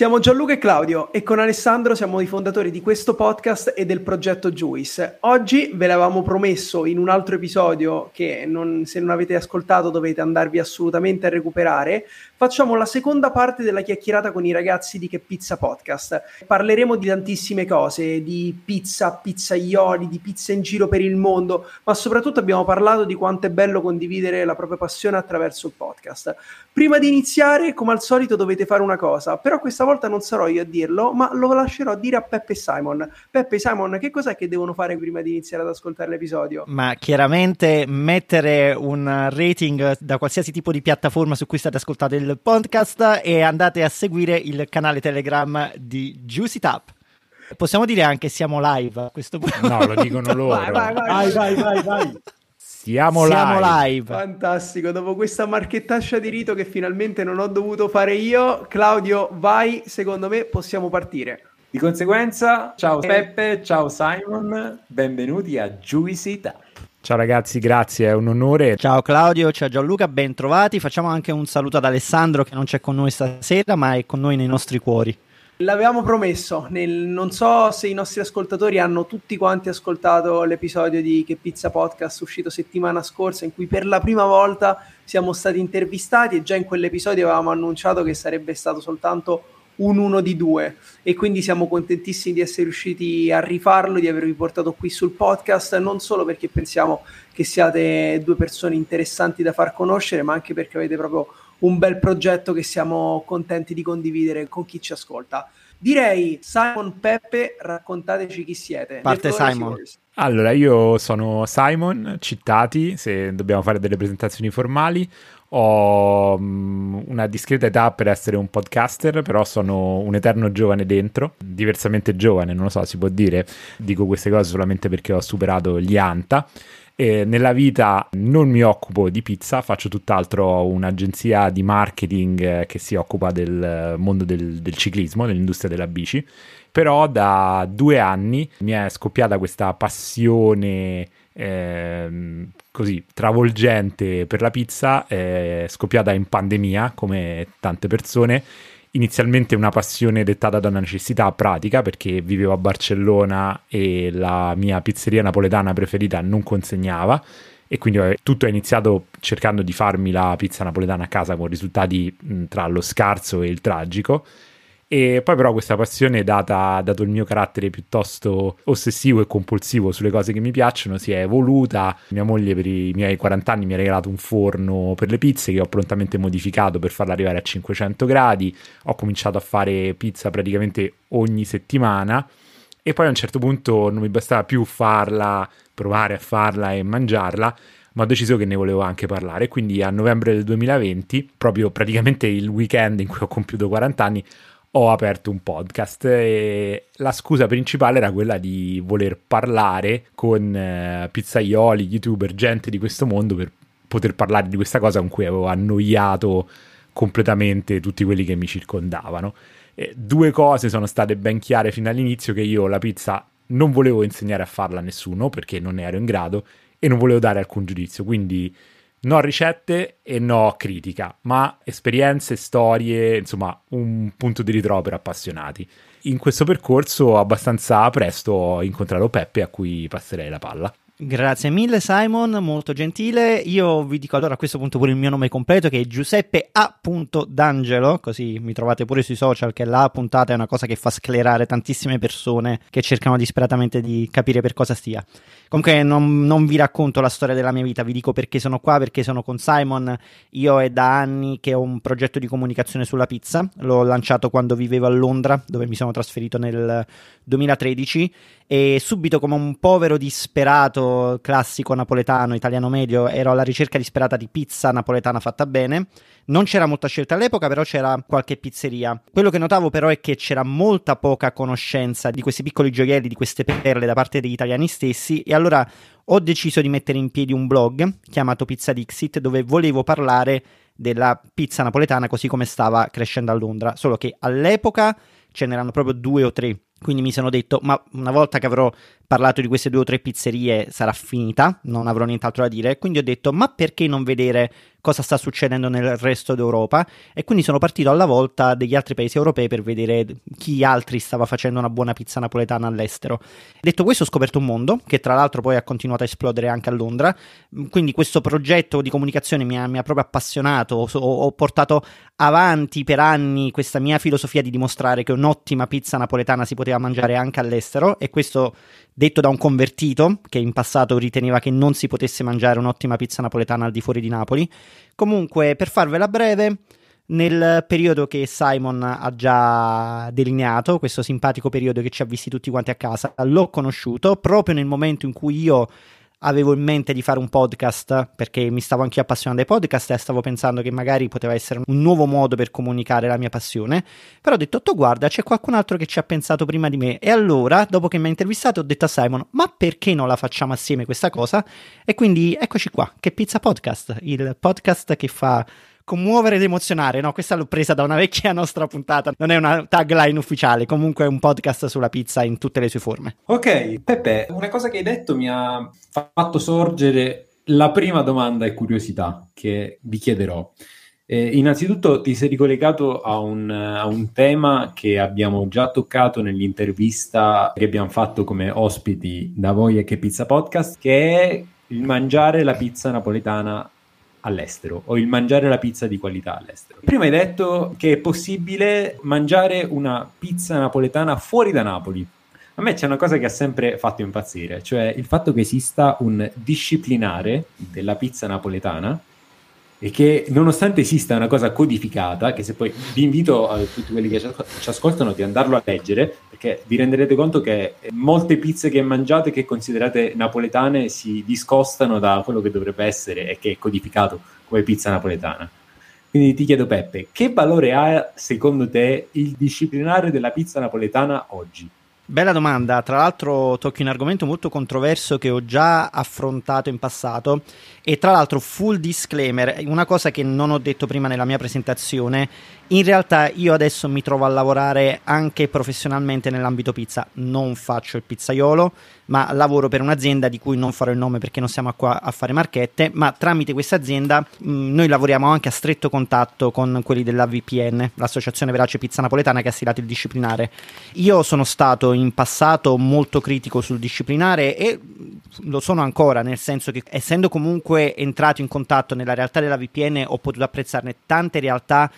Siamo Gianluca e Claudio e con Alessandro siamo i fondatori di questo podcast e del progetto Juice. Oggi ve l'avevamo promesso in un altro episodio che non, se non avete ascoltato dovete andarvi assolutamente a recuperare. Facciamo la seconda parte della chiacchierata con i ragazzi di Che Pizza Podcast. Parleremo di tantissime cose, di pizza, pizzaioli, di pizza in giro per il mondo, ma soprattutto abbiamo parlato di quanto è bello condividere la propria passione attraverso il podcast. Prima di iniziare, come al solito, dovete fare una cosa, però questa volta non sarò io a dirlo, ma lo lascerò dire a Peppe e Simon. Peppe e Simon, che cos'è che devono fare prima di iniziare ad ascoltare l'episodio? Ma chiaramente mettere un rating da qualsiasi tipo di piattaforma su cui state ascoltando il podcast e andate a seguire il canale Telegram di Juicy Tap. Possiamo dire anche siamo live a questo punto? No, lo dicono loro. Vai, vai, vai. Vai, vai, vai, vai. Siamo, Siamo live. live. Fantastico, dopo questa marchettaccia di rito che finalmente non ho dovuto fare io, Claudio, vai, secondo me possiamo partire. Di conseguenza, ciao Peppe, ciao Simon, benvenuti a Juicy Tap. Ciao ragazzi, grazie, è un onore. Ciao Claudio, ciao Gianluca, ben trovati. Facciamo anche un saluto ad Alessandro che non c'è con noi stasera, ma è con noi nei nostri cuori. L'avevamo promesso, nel- non so se i nostri ascoltatori hanno tutti quanti ascoltato l'episodio di Che Pizza Podcast uscito settimana scorsa in cui per la prima volta siamo stati intervistati e già in quell'episodio avevamo annunciato che sarebbe stato soltanto un uno di due. E quindi siamo contentissimi di essere riusciti a rifarlo, di avervi portato qui sul podcast, non solo perché pensiamo che siate due persone interessanti da far conoscere, ma anche perché avete proprio un bel progetto che siamo contenti di condividere con chi ci ascolta. Direi Simon Peppe, raccontateci chi siete. Parte Simon. Allora, io sono Simon, cittati, se dobbiamo fare delle presentazioni formali. Ho mm, una discreta età per essere un podcaster, però sono un eterno giovane dentro, diversamente giovane, non lo so, si può dire. Dico queste cose solamente perché ho superato gli ANTA. E nella vita non mi occupo di pizza, faccio tutt'altro un'agenzia di marketing eh, che si occupa del eh, mondo del, del ciclismo, dell'industria della bici. Però da due anni mi è scoppiata questa passione ehm, così travolgente per la pizza, è scoppiata in pandemia come tante persone. Inizialmente una passione dettata da una necessità pratica perché vivevo a Barcellona e la mia pizzeria napoletana preferita non consegnava e quindi tutto è iniziato cercando di farmi la pizza napoletana a casa con risultati tra lo scarso e il tragico. E poi però questa passione, data, dato il mio carattere piuttosto ossessivo e compulsivo sulle cose che mi piacciono, si è evoluta. Mia moglie per i miei 40 anni mi ha regalato un forno per le pizze che ho prontamente modificato per farla arrivare a 500 gradi. Ho cominciato a fare pizza praticamente ogni settimana e poi a un certo punto non mi bastava più farla, provare a farla e mangiarla, ma ho deciso che ne volevo anche parlare. Quindi a novembre del 2020, proprio praticamente il weekend in cui ho compiuto 40 anni, ho aperto un podcast e la scusa principale era quella di voler parlare con eh, pizzaioli, youtuber, gente di questo mondo per poter parlare di questa cosa con cui avevo annoiato completamente tutti quelli che mi circondavano. E due cose sono state ben chiare fin dall'inizio che io la pizza non volevo insegnare a farla a nessuno perché non ne ero in grado e non volevo dare alcun giudizio, quindi no ricette e no critica, ma esperienze, storie, insomma, un punto di ritrovo per appassionati. In questo percorso abbastanza presto ho incontrato Peppe a cui passerei la palla. Grazie mille Simon, molto gentile. Io vi dico allora a questo punto pure il mio nome completo che è Giuseppe A. D'Angelo, così mi trovate pure sui social che la puntata è una cosa che fa sclerare tantissime persone che cercano disperatamente di capire per cosa stia. Comunque non, non vi racconto la storia della mia vita, vi dico perché sono qua, perché sono con Simon. Io è da anni che ho un progetto di comunicazione sulla pizza, l'ho lanciato quando vivevo a Londra, dove mi sono trasferito nel 2013 e subito come un povero disperato classico napoletano, italiano medio, ero alla ricerca disperata di pizza napoletana fatta bene. Non c'era molta scelta all'epoca, però c'era qualche pizzeria. Quello che notavo però è che c'era molta poca conoscenza di questi piccoli gioielli, di queste perle da parte degli italiani stessi e allora ho deciso di mettere in piedi un blog chiamato Pizza Dixit dove volevo parlare della pizza napoletana così come stava crescendo a Londra, solo che all'epoca ce n'erano proprio due o tre. Quindi mi sono detto, ma una volta che avrò parlato di queste due o tre pizzerie sarà finita, non avrò nient'altro da dire. Quindi ho detto, ma perché non vedere cosa sta succedendo nel resto d'Europa? E quindi sono partito alla volta degli altri paesi europei per vedere chi altri stava facendo una buona pizza napoletana all'estero. Detto questo, ho scoperto un mondo che tra l'altro poi ha continuato a esplodere anche a Londra. Quindi questo progetto di comunicazione mi ha, mi ha proprio appassionato. Ho, ho portato avanti per anni questa mia filosofia di dimostrare che un'ottima pizza napoletana si poteva mangiare anche all'estero e questo detto da un convertito che in passato riteneva che non si potesse mangiare un'ottima pizza napoletana al di fuori di Napoli. Comunque, per farvela breve, nel periodo che Simon ha già delineato, questo simpatico periodo che ci ha visti tutti quanti a casa, l'ho conosciuto proprio nel momento in cui io avevo in mente di fare un podcast perché mi stavo anche appassionando ai podcast e stavo pensando che magari poteva essere un nuovo modo per comunicare la mia passione. Però ho detto, tu guarda, c'è qualcun altro che ci ha pensato prima di me. E allora, dopo che mi ha intervistato, ho detto a Simon, ma perché non la facciamo assieme questa cosa? E quindi eccoci qua, che Pizza Podcast, il podcast che fa commuovere ed emozionare, no? Questa l'ho presa da una vecchia nostra puntata, non è una tagline ufficiale, comunque è un podcast sulla pizza in tutte le sue forme. Ok, Peppe, una cosa che hai detto mi ha fatto sorgere la prima domanda e curiosità che vi chiederò. Eh, innanzitutto ti sei ricollegato a un, a un, tema che abbiamo già toccato nell'intervista che abbiamo fatto come ospiti da voi e che Pizza Podcast, che è il mangiare la pizza napoletana all'estero o il mangiare la pizza di qualità all'estero. Prima hai detto che è possibile mangiare una pizza napoletana fuori da Napoli. A me c'è una cosa che ha sempre fatto impazzire, cioè il fatto che esista un disciplinare della pizza napoletana e che nonostante esista una cosa codificata, che se poi vi invito a tutti quelli che ci ascoltano di andarlo a leggere, perché vi renderete conto che molte pizze che mangiate che considerate napoletane si discostano da quello che dovrebbe essere e che è codificato come pizza napoletana. Quindi ti chiedo Peppe, che valore ha secondo te il disciplinare della pizza napoletana oggi? Bella domanda, tra l'altro tocchi un argomento molto controverso che ho già affrontato in passato. E tra l'altro full disclaimer, una cosa che non ho detto prima nella mia presentazione, in realtà io adesso mi trovo a lavorare anche professionalmente nell'ambito pizza, non faccio il pizzaiolo, ma lavoro per un'azienda di cui non farò il nome perché non siamo qua a fare marchette, ma tramite questa azienda mm, noi lavoriamo anche a stretto contatto con quelli della VPN, l'associazione Verace Pizza Napoletana che ha stilato il disciplinare. Io sono stato in passato molto critico sul disciplinare e lo sono ancora, nel senso che essendo comunque entrato in contatto nella realtà della VPN ho potuto apprezzarne tante realtà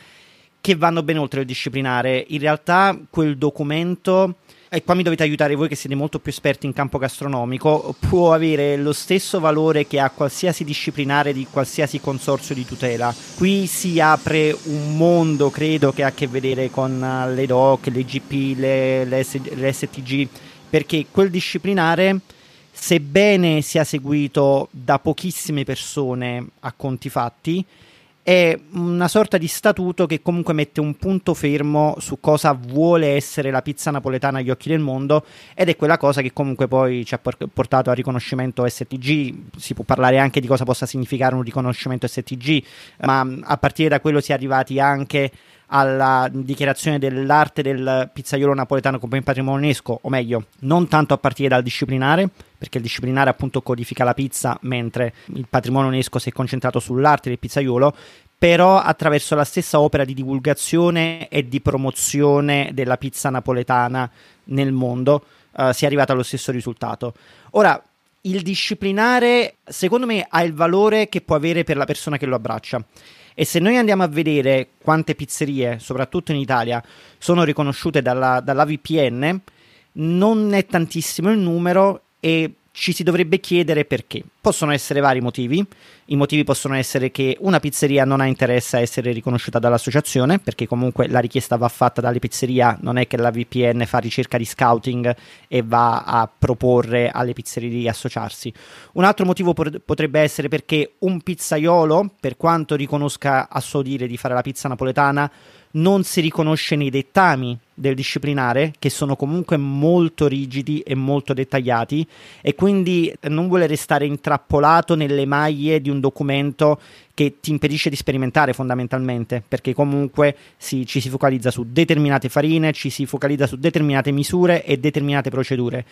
che vanno ben oltre il disciplinare. In realtà quel documento e qua mi dovete aiutare voi che siete molto più esperti in campo gastronomico, può avere lo stesso valore che ha qualsiasi disciplinare di qualsiasi consorzio di tutela. Qui si apre un mondo, credo, che ha a che vedere con eh, le DOC, le GP, le, le, le STG, perché quel disciplinare sebbene sia seguito da pochissime persone a conti fatti, è una sorta di statuto che comunque mette un punto fermo su cosa vuole essere la pizza napoletana agli occhi del mondo ed è quella cosa che comunque poi ci ha portato al riconoscimento STG, si può parlare anche di cosa possa significare un riconoscimento STG, ma a partire da quello si è arrivati anche alla dichiarazione dell'arte del pizzaiolo napoletano come patrimonio UNESCO, o meglio, non tanto a partire dal disciplinare, perché il disciplinare appunto codifica la pizza, mentre il patrimonio UNESCO si è concentrato sull'arte del pizzaiolo, però attraverso la stessa opera di divulgazione e di promozione della pizza napoletana nel mondo uh, si è arrivato allo stesso risultato. Ora, il disciplinare, secondo me, ha il valore che può avere per la persona che lo abbraccia. E se noi andiamo a vedere quante pizzerie, soprattutto in Italia, sono riconosciute dalla, dalla VPN, non è tantissimo il numero e ci si dovrebbe chiedere perché. Possono essere vari motivi. I motivi possono essere che una pizzeria non ha interesse a essere riconosciuta dall'associazione, perché comunque la richiesta va fatta dalle pizzerie, non è che la VPN fa ricerca di scouting e va a proporre alle pizzerie di associarsi. Un altro motivo potrebbe essere perché un pizzaiolo, per quanto riconosca a suo dire di fare la pizza napoletana, non si riconosce nei dettami del disciplinare, che sono comunque molto rigidi e molto dettagliati, e quindi non vuole restare intrappolato nelle maglie di un documento che ti impedisce di sperimentare fondamentalmente, perché comunque si, ci si focalizza su determinate farine, ci si focalizza su determinate misure e determinate procedure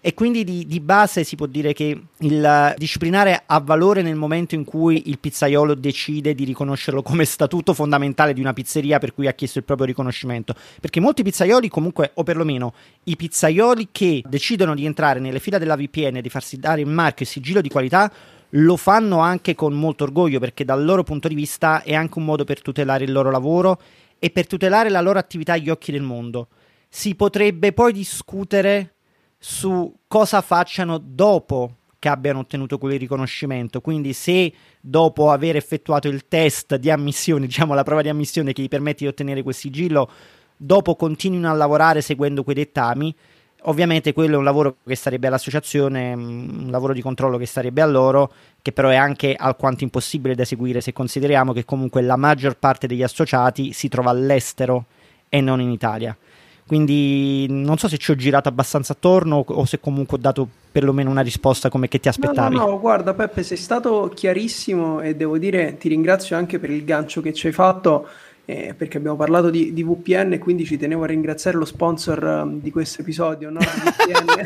e quindi di, di, base si può dire che il disciplinare ha valore nel momento in cui il pizzaiolo decide di riconoscerlo come statuto fondamentale di una pizzeria per cui ha chiesto il proprio riconoscimento. Perché molti pizzaioli, comunque, o perlomeno i pizzaioli che decidono di entrare nelle fila della VPN e di farsi dare il marchio e il sigillo di qualità, lo fanno anche con molto orgoglio perché dal loro punto di vista è anche un modo per tutelare il loro lavoro e per tutelare la loro attività agli occhi del mondo. Si potrebbe poi discutere su cosa facciano dopo che abbiano ottenuto quel riconoscimento. Quindi, se dopo aver effettuato il test di ammissione, diciamo la prova di ammissione che gli permette di ottenere quel sigillo, dopo continuino a lavorare seguendo quei dettami. Ovviamente quello è un lavoro che starebbe all'associazione, mm, un lavoro di controllo che starebbe a loro, che però è anche alquanto impossibile da eseguire se consideriamo che comunque la maggior parte degli associati si trova all'estero e non in Italia. Quindi non so se ci ho girato abbastanza attorno o se comunque ho dato perlomeno una risposta come che ti aspettavi. No, no, no, guarda Peppe, sei stato chiarissimo e devo dire ti ringrazio anche per il gancio che ci hai fatto. Eh, perché abbiamo parlato di, di, VPN e quindi ci tenevo a ringraziare lo sponsor um, di questo episodio, no? VPN.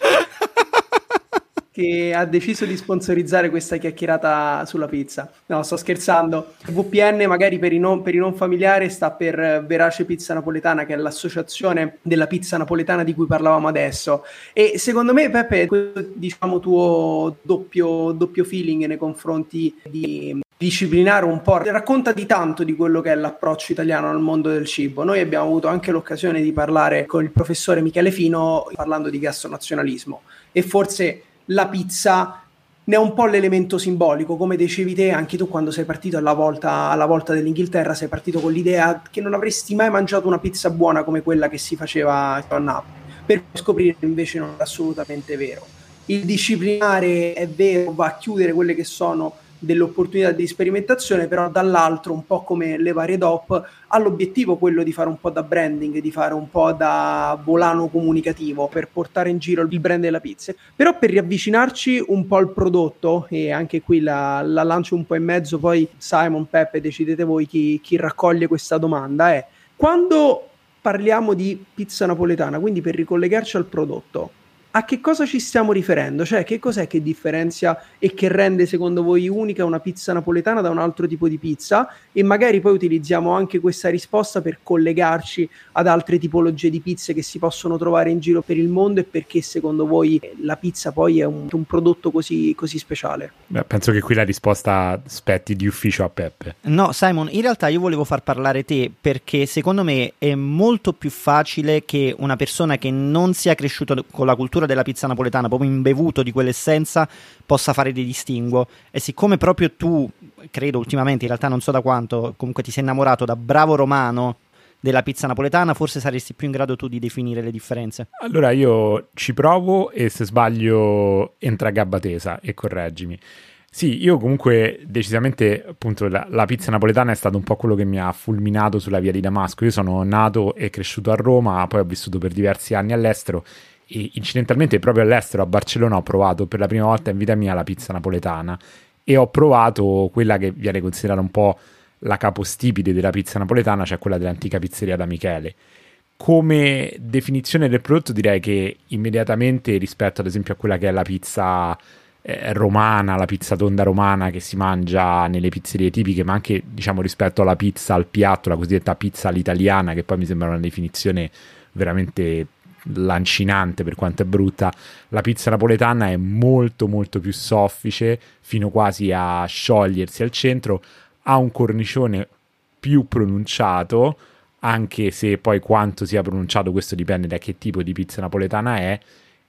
che ha deciso di sponsorizzare questa chiacchierata sulla pizza. No, sto scherzando. VPN, magari per i, non, per i non familiari, sta per Verace Pizza Napoletana, che è l'associazione della pizza napoletana di cui parlavamo adesso. E secondo me, Peppe, diciamo tuo doppio, doppio feeling nei confronti di disciplinare un po', racconta di tanto di quello che è l'approccio italiano al mondo del cibo. Noi abbiamo avuto anche l'occasione di parlare con il professore Michele Fino parlando di gastronazionalismo e forse la pizza ne è un po' l'elemento simbolico, come dicevi te anche tu quando sei partito alla volta, alla volta dell'Inghilterra, sei partito con l'idea che non avresti mai mangiato una pizza buona come quella che si faceva a Napoli, per scoprire invece non è assolutamente vero. Il disciplinare è vero, va a chiudere quelle che sono delle opportunità di sperimentazione, però dall'altro, un po' come le varie DOP, ha l'obiettivo quello di fare un po' da branding, di fare un po' da volano comunicativo per portare in giro il brand della pizza. Però per riavvicinarci un po' al prodotto, e anche qui la, la lancio un po' in mezzo, poi Simon, Peppe, decidete voi chi, chi raccoglie questa domanda, è quando parliamo di pizza napoletana, quindi per ricollegarci al prodotto, a che cosa ci stiamo riferendo? Cioè, che cos'è che differenzia e che rende secondo voi unica una pizza napoletana da un altro tipo di pizza? E magari poi utilizziamo anche questa risposta per collegarci ad altre tipologie di pizze che si possono trovare in giro per il mondo e perché secondo voi la pizza poi è un, un prodotto così, così speciale? Beh, penso che qui la risposta spetti di ufficio a Peppe. No, Simon, in realtà io volevo far parlare te perché secondo me è molto più facile che una persona che non sia cresciuta con la cultura della pizza napoletana, proprio imbevuto di quell'essenza, possa fare dei distinguo. E siccome proprio tu, credo ultimamente, in realtà non so da quanto, comunque ti sei innamorato da bravo romano della pizza napoletana, forse saresti più in grado tu di definire le differenze. Allora io ci provo e se sbaglio entra a gabba tesa e correggimi. Sì, io comunque decisamente appunto la, la, pizza napoletana è stato un po' quello che mi ha fulminato sulla via di Damasco. Io sono nato e cresciuto a Roma, poi ho vissuto per diversi anni all'estero e incidentalmente proprio all'estero a Barcellona ho provato per la prima volta in vita mia la pizza napoletana e ho provato quella che viene considerata un po' la capostipite della pizza napoletana, cioè quella dell'antica pizzeria da Michele. Come definizione del prodotto direi che immediatamente rispetto ad esempio a quella che è la pizza eh, romana, la pizza tonda romana che si mangia nelle pizzerie tipiche, ma anche diciamo rispetto alla pizza al piatto, la cosiddetta pizza all'italiana, che poi mi sembra una definizione veramente lancinante per quanto è brutta, la pizza napoletana è molto molto più soffice, fino quasi a sciogliersi al centro, ha un cornicione più pronunciato, anche se poi quanto sia pronunciato questo dipende da che tipo di pizza napoletana è,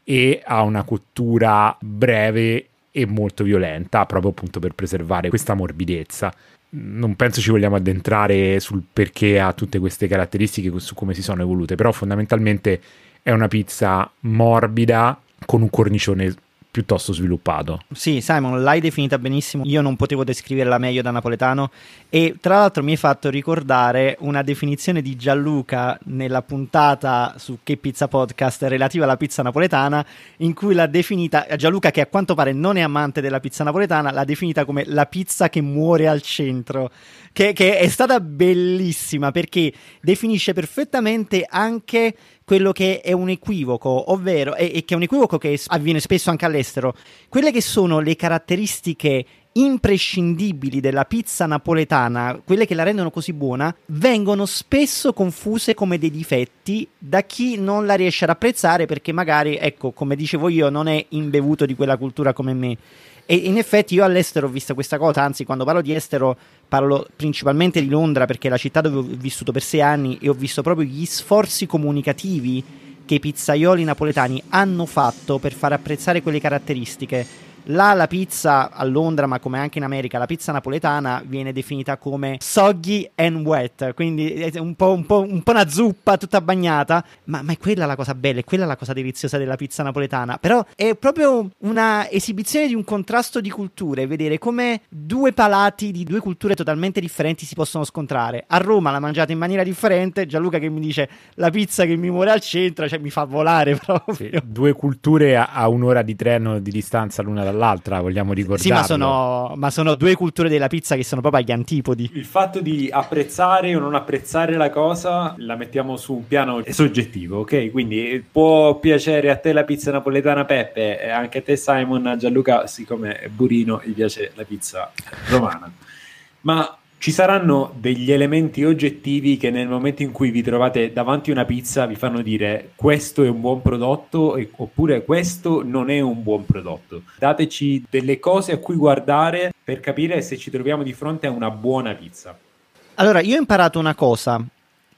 e ha una cottura breve e molto violenta, proprio appunto per preservare questa morbidezza. Non penso ci vogliamo addentrare sul perché ha tutte queste caratteristiche, su come si sono evolute, però fondamentalmente è una pizza morbida con un cornicione piuttosto sviluppato. Sì, Simon, l'hai definita benissimo. Io non potevo descriverla meglio da napoletano. E tra l'altro mi hai fatto ricordare una definizione di Gianluca nella puntata su Che Pizza Podcast relativa alla pizza napoletana, in cui l'ha definita Gianluca, che a quanto pare non è amante della pizza napoletana, l'ha definita come la pizza che muore al centro. Che, che è stata bellissima perché definisce perfettamente anche quello che è un equivoco, ovvero, e, che è un equivoco che avviene spesso anche all'estero, quelle che sono le caratteristiche imprescindibili della pizza napoletana, quelle che la rendono così buona, vengono spesso confuse come dei difetti da chi non la riesce ad apprezzare perché magari, ecco, come dicevo io, non è imbevuto di quella cultura come me. E in effetti io all'estero ho visto questa cosa, anzi quando parlo di estero parlo principalmente di Londra perché è la città dove ho vissuto per sei anni e ho visto proprio gli sforzi comunicativi che i pizzaioli napoletani hanno fatto per far apprezzare quelle caratteristiche Là la pizza a Londra, ma come anche in America, la pizza napoletana viene definita come soggy and wet, quindi è un po', un po', un po una zuppa tutta bagnata, ma, ma, è quella la cosa bella, è quella la cosa deliziosa della pizza napoletana. Però è proprio una esibizione di un contrasto di culture, vedere come due palati di due culture totalmente differenti si possono scontrare. A Roma la mangiate in maniera differente, Gianluca che mi dice la pizza che mi muore al centro, cioè mi fa volare proprio. Sì, due culture a, a un'ora di treno di distanza l'una dall'altra dall'altra, vogliamo ricordarlo. Sì, ma sono, ma sono, due culture della pizza che sono proprio agli antipodi. Il fatto di apprezzare o non apprezzare la cosa la mettiamo su un piano soggettivo, ok? Quindi può piacere a te la pizza napoletana Peppe, anche a te Simon, a Gianluca, siccome è Burino, gli piace la pizza romana. Ma ci saranno degli elementi oggettivi che nel momento in cui vi trovate davanti a una pizza vi fanno dire questo è un buon prodotto oppure questo non è un buon prodotto. Dateci delle cose a cui guardare per capire se ci troviamo di fronte a una buona pizza. Allora, io ho imparato una cosa,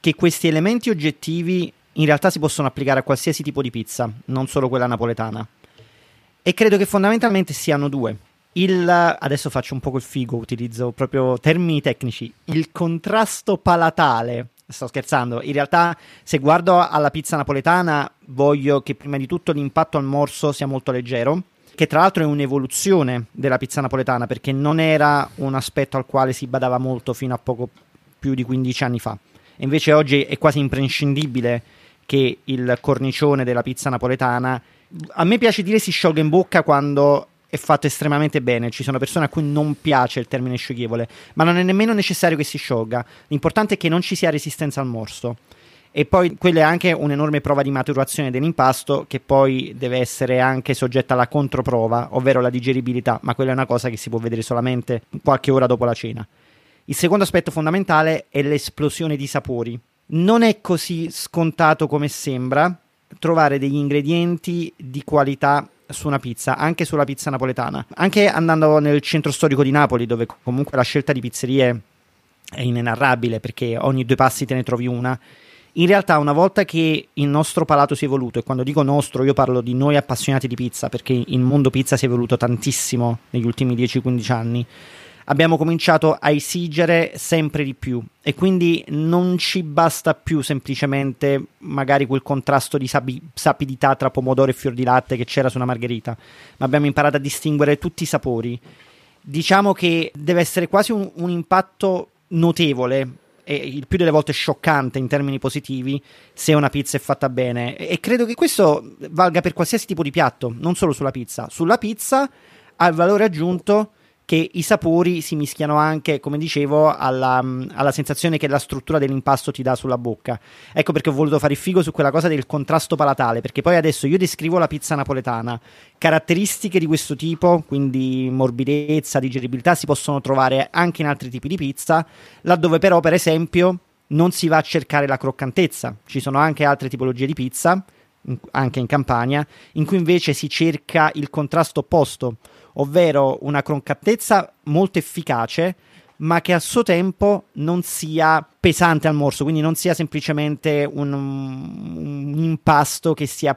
che questi elementi oggettivi in realtà si possono applicare a qualsiasi tipo di pizza, non solo quella napoletana. E credo che fondamentalmente siano due. Il, adesso faccio un po' il figo, utilizzo proprio termini tecnici. Il contrasto palatale. Sto scherzando. In realtà, se guardo alla pizza napoletana, voglio che prima di tutto l'impatto al morso sia molto leggero. Che tra l'altro è un'evoluzione della pizza napoletana, perché non era un aspetto al quale si badava molto fino a poco più di 15 anni fa. E invece oggi è quasi imprescindibile che il cornicione della pizza napoletana. A me piace dire si sciolga in bocca quando è fatto estremamente bene. Ci sono persone a cui non piace il termine scioglievole, ma non è nemmeno necessario che si sciolga. L'importante è che non ci sia resistenza al morso. E poi quella è anche un'enorme prova di maturazione dell'impasto che poi deve essere anche soggetta alla controprova, ovvero la digeribilità, ma quella è una cosa che si può vedere solamente qualche ora dopo la cena. Il secondo aspetto fondamentale è l'esplosione di sapori. Non è così scontato come sembra trovare degli ingredienti di qualità su una pizza, anche sulla pizza napoletana. Anche andando nel centro storico di Napoli, dove comunque la scelta di pizzerie è inenarrabile perché ogni due passi te ne trovi una. In realtà, una volta che il nostro palato si è evoluto, e quando dico nostro, io parlo di noi appassionati di pizza, perché il mondo pizza si è evoluto tantissimo negli ultimi 10-15 anni abbiamo cominciato a esigere sempre di più e quindi non ci basta più semplicemente magari quel contrasto di sapi- sapidità tra pomodoro e fior di latte che c'era su una margherita, ma abbiamo imparato a distinguere tutti i sapori. Diciamo che deve essere quasi un, un impatto notevole e il più delle volte scioccante in termini positivi se una pizza è fatta bene e credo che questo valga per qualsiasi tipo di piatto, non solo sulla pizza. Sulla pizza ha il valore aggiunto che i sapori si mischiano anche, come dicevo, alla, alla, sensazione che la struttura dell'impasto ti dà sulla bocca. Ecco perché ho voluto fare il figo su quella cosa del contrasto palatale, perché poi adesso io descrivo la pizza napoletana. Caratteristiche di questo tipo, quindi morbidezza, digeribilità, si possono trovare anche in altri tipi di pizza, laddove però, per esempio, non si va a cercare la croccantezza. Ci sono anche altre tipologie di pizza, anche in Campania, in cui invece si cerca il contrasto opposto ovvero una croccantezza molto efficace, ma che al suo tempo non sia pesante al morso, quindi non sia semplicemente un, un impasto che sia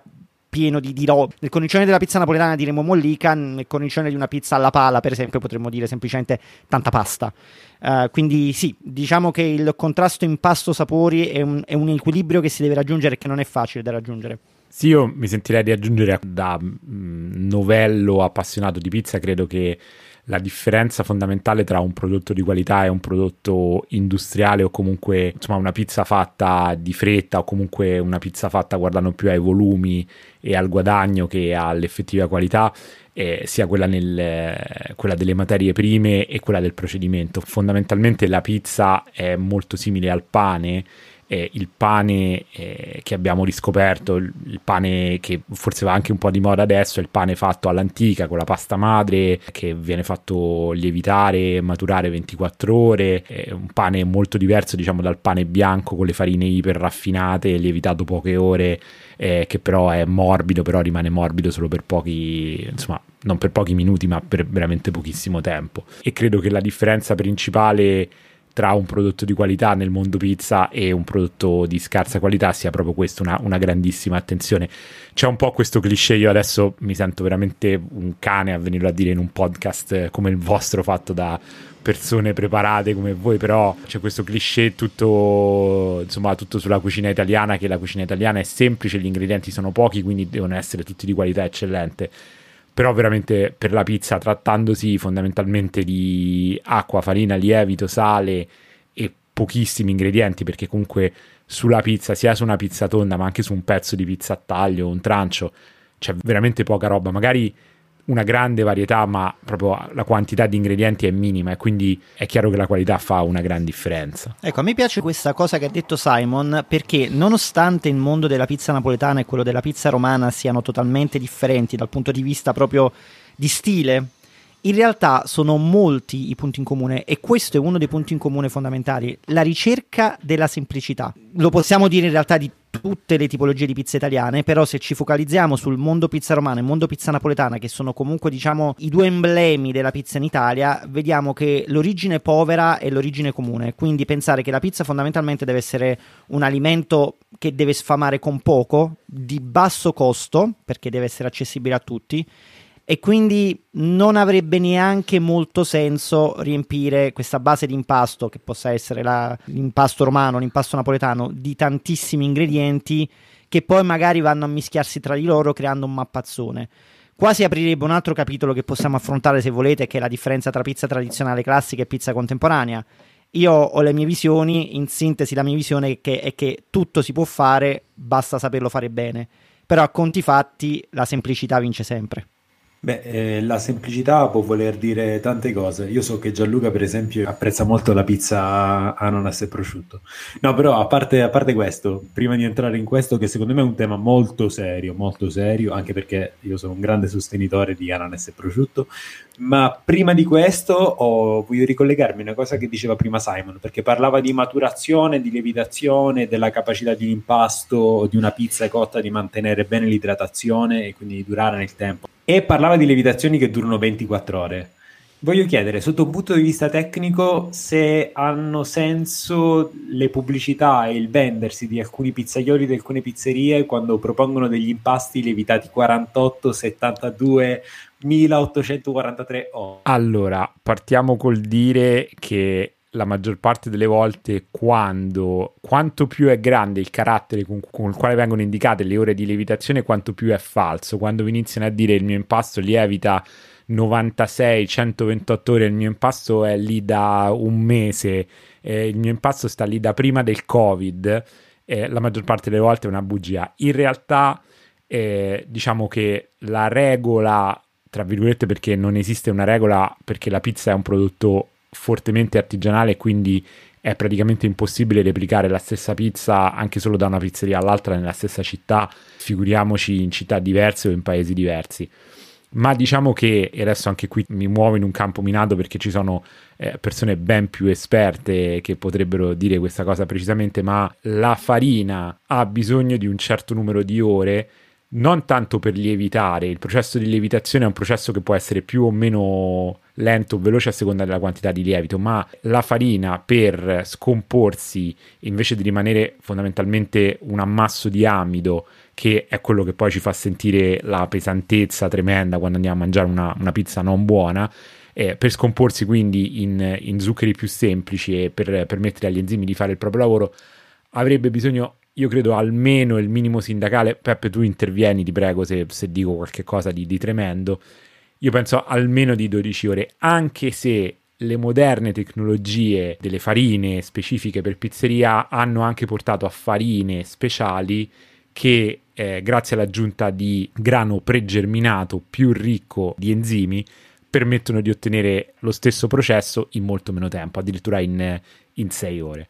pieno di, di roba. Nel cornicione della pizza napoletana diremo mollica, nel cornicione di una pizza alla pala, per esempio, potremmo dire semplicemente tanta pasta. Uh, quindi sì, diciamo che il contrasto impasto-sapori è un, è un equilibrio che si deve raggiungere e che non è facile da raggiungere. Sì, io mi sentirei di aggiungere da mm, novello appassionato di pizza, credo che la differenza fondamentale tra un prodotto di qualità e un prodotto industriale o comunque insomma una pizza fatta di fretta o comunque una pizza fatta guardando più ai volumi e al guadagno che all'effettiva qualità eh, sia quella, nel, quella delle materie prime e quella del procedimento. Fondamentalmente la pizza è molto simile al pane eh, il pane eh, che abbiamo riscoperto, il, il, pane che forse va anche un po' di moda adesso, è il pane fatto all'antica con la pasta madre che viene fatto lievitare, maturare 24 ore, è un pane molto diverso diciamo dal pane bianco con le farine iper raffinate, lievitato poche ore, eh, che però è morbido, però rimane morbido solo per pochi, insomma non per pochi minuti ma per veramente pochissimo tempo. E credo che la differenza principale tra un prodotto di qualità nel mondo pizza e un prodotto di scarsa qualità sia proprio questo, una, una, grandissima attenzione. C'è un po' questo cliché, io adesso mi sento veramente un cane a venirlo a dire in un podcast come il vostro fatto da persone preparate come voi, però c'è questo cliché tutto, insomma, tutto sulla cucina italiana, che la cucina italiana è semplice, gli ingredienti sono pochi, quindi devono essere tutti di qualità eccellente però veramente per la pizza trattandosi fondamentalmente di acqua, farina, lievito, sale e pochissimi ingredienti perché comunque sulla pizza, sia su una pizza tonda ma anche su un pezzo di pizza a taglio, un trancio, c'è veramente poca roba, magari una grande varietà, ma proprio la quantità di ingredienti è minima e quindi è chiaro che la qualità fa una gran differenza. Ecco, a me piace questa cosa che ha detto Simon perché nonostante il mondo della pizza napoletana e quello della pizza romana siano totalmente differenti dal punto di vista proprio di stile, in realtà sono molti i punti in comune e questo è uno dei punti in comune fondamentali, la ricerca della semplicità. Lo possiamo dire in realtà di tutte le tipologie di pizza italiane, però se ci focalizziamo sul mondo pizza romana e mondo pizza napoletana, che sono comunque diciamo i due emblemi della pizza in Italia, vediamo che l'origine povera è l'origine comune, quindi pensare che la pizza fondamentalmente deve essere un alimento che deve sfamare con poco, di basso costo, perché deve essere accessibile a tutti e quindi non avrebbe neanche molto senso riempire questa base di impasto, che possa essere la, l'impasto romano, l'impasto napoletano, di tantissimi ingredienti che poi magari vanno a mischiarsi tra di loro creando un mappazzone. Qua si aprirebbe un altro capitolo che possiamo affrontare se volete, che è la differenza tra pizza tradizionale classica e pizza contemporanea. Io ho le mie visioni, in sintesi la mia visione è che, è che tutto si può fare, basta saperlo fare bene. Però a conti fatti la semplicità vince sempre. Beh, eh, la semplicità può voler dire tante cose. Io so che Gianluca, per esempio, apprezza molto la pizza ananas e prosciutto. No, però a parte, a parte questo, prima di entrare in questo, che secondo me è un tema molto serio, molto serio, anche perché io sono un grande sostenitore di ananas e prosciutto, ma prima di questo oh, voglio ricollegarmi a una cosa che diceva prima Simon, perché parlava di maturazione, di lievitazione, della capacità di impasto di una pizza cotta di mantenere bene l'idratazione e quindi di durare nel tempo e parlava di lievitazioni che durano 24 ore. Voglio chiedere, sotto un punto di vista tecnico, se hanno senso le pubblicità e il vendersi di alcuni pizzaioli di alcune pizzerie quando propongono degli impasti lievitati 48, 72, 1843 ore. Allora, partiamo col dire che la maggior parte delle volte quando quanto più è grande il carattere con, con, il quale vengono indicate le ore di lievitazione, quanto più è falso. Quando vi iniziano a dire il mio impasto lievita 96, 128 ore, il mio impasto è lì da un mese, eh, il mio impasto sta lì da prima del Covid, eh, la maggior parte delle volte è una bugia. In realtà, eh, diciamo che la regola, tra virgolette, perché non esiste una regola, perché la pizza è un prodotto fortemente artigianale, quindi è praticamente impossibile replicare la stessa pizza anche solo da una pizzeria all'altra nella stessa città, figuriamoci in città diverse o in paesi diversi. Ma diciamo che, e adesso anche qui mi muovo in un campo minato perché ci sono eh, persone ben più esperte che potrebbero dire questa cosa precisamente, ma la farina ha bisogno di un certo numero di ore non tanto per lievitare, il processo di lievitazione è un processo che può essere più o meno lento o veloce a seconda della quantità di lievito, ma la farina per scomporsi invece di rimanere fondamentalmente un ammasso di amido che è quello che poi ci fa sentire la pesantezza tremenda quando andiamo a mangiare una, una pizza non buona, eh, per scomporsi quindi in, in, zuccheri più semplici e per permettere agli enzimi di fare il proprio lavoro, avrebbe bisogno, io credo, almeno il minimo sindacale. Peppe, tu intervieni, ti prego, se, se dico qualche cosa di, di tremendo. Io penso almeno di 12 ore, anche se le moderne tecnologie delle farine specifiche per pizzeria hanno anche portato a farine speciali che eh, grazie all'aggiunta di grano pregerminato più ricco di enzimi permettono di ottenere lo stesso processo in molto meno tempo, addirittura in, in 6 ore.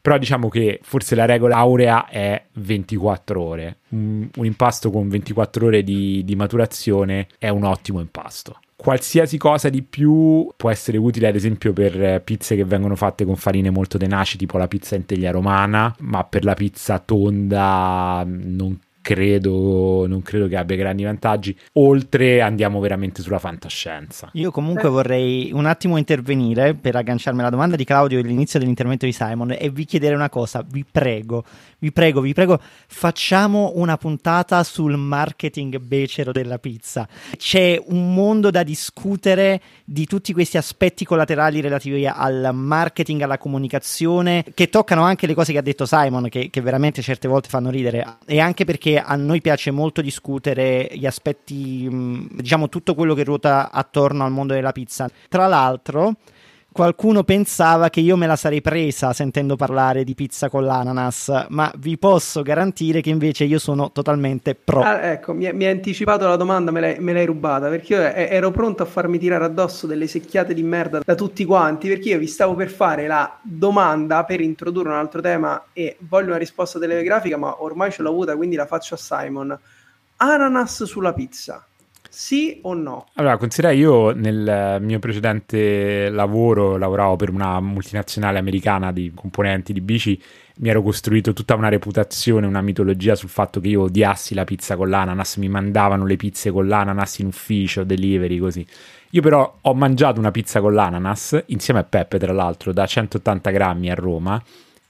Però diciamo che forse la regola aurea è 24 ore. Un, un impasto con 24 ore di, di maturazione è un ottimo impasto qualsiasi cosa di più può essere utile ad esempio per pizze che vengono fatte con farine molto tenaci tipo la pizza in teglia romana ma per la pizza tonda non credo, non credo che abbia grandi vantaggi. Oltre andiamo veramente sulla fantascienza. Io comunque vorrei un attimo intervenire per agganciarmi alla domanda di Claudio e all'inizio dell'intervento di Simon e vi chiedere una cosa, vi prego, vi prego, vi prego, facciamo una puntata sul marketing becero della pizza. C'è un mondo da discutere di tutti questi aspetti collaterali relativi al marketing, alla comunicazione, che toccano anche le cose che ha detto Simon, che, che veramente certe volte fanno ridere, e anche perché a noi piace molto discutere gli aspetti, diciamo tutto quello che ruota attorno al mondo della pizza. Tra l'altro, qualcuno pensava che io me la sarei presa sentendo parlare di pizza con l'ananas, ma vi posso garantire che invece io sono totalmente pro. Ah, ecco, mi, hai anticipato la domanda, me l'hai, me l'hai, rubata, perché io ero pronto a farmi tirare addosso delle secchiate di merda da tutti quanti, perché io vi stavo per fare la domanda per introdurre un altro tema e voglio una risposta telegrafica, ma ormai ce l'ho avuta, quindi la faccio a Simon. Ananas sulla pizza sì o no? Allora, considera io nel mio precedente lavoro lavoravo per una multinazionale americana di componenti di bici, mi ero costruito tutta una reputazione, una mitologia sul fatto che io odiassi la pizza con l'ananas, mi mandavano le pizze con l'ananas in ufficio, delivery, così. Io però ho mangiato una pizza con l'ananas, insieme a Peppe tra l'altro, da 180 grammi a Roma,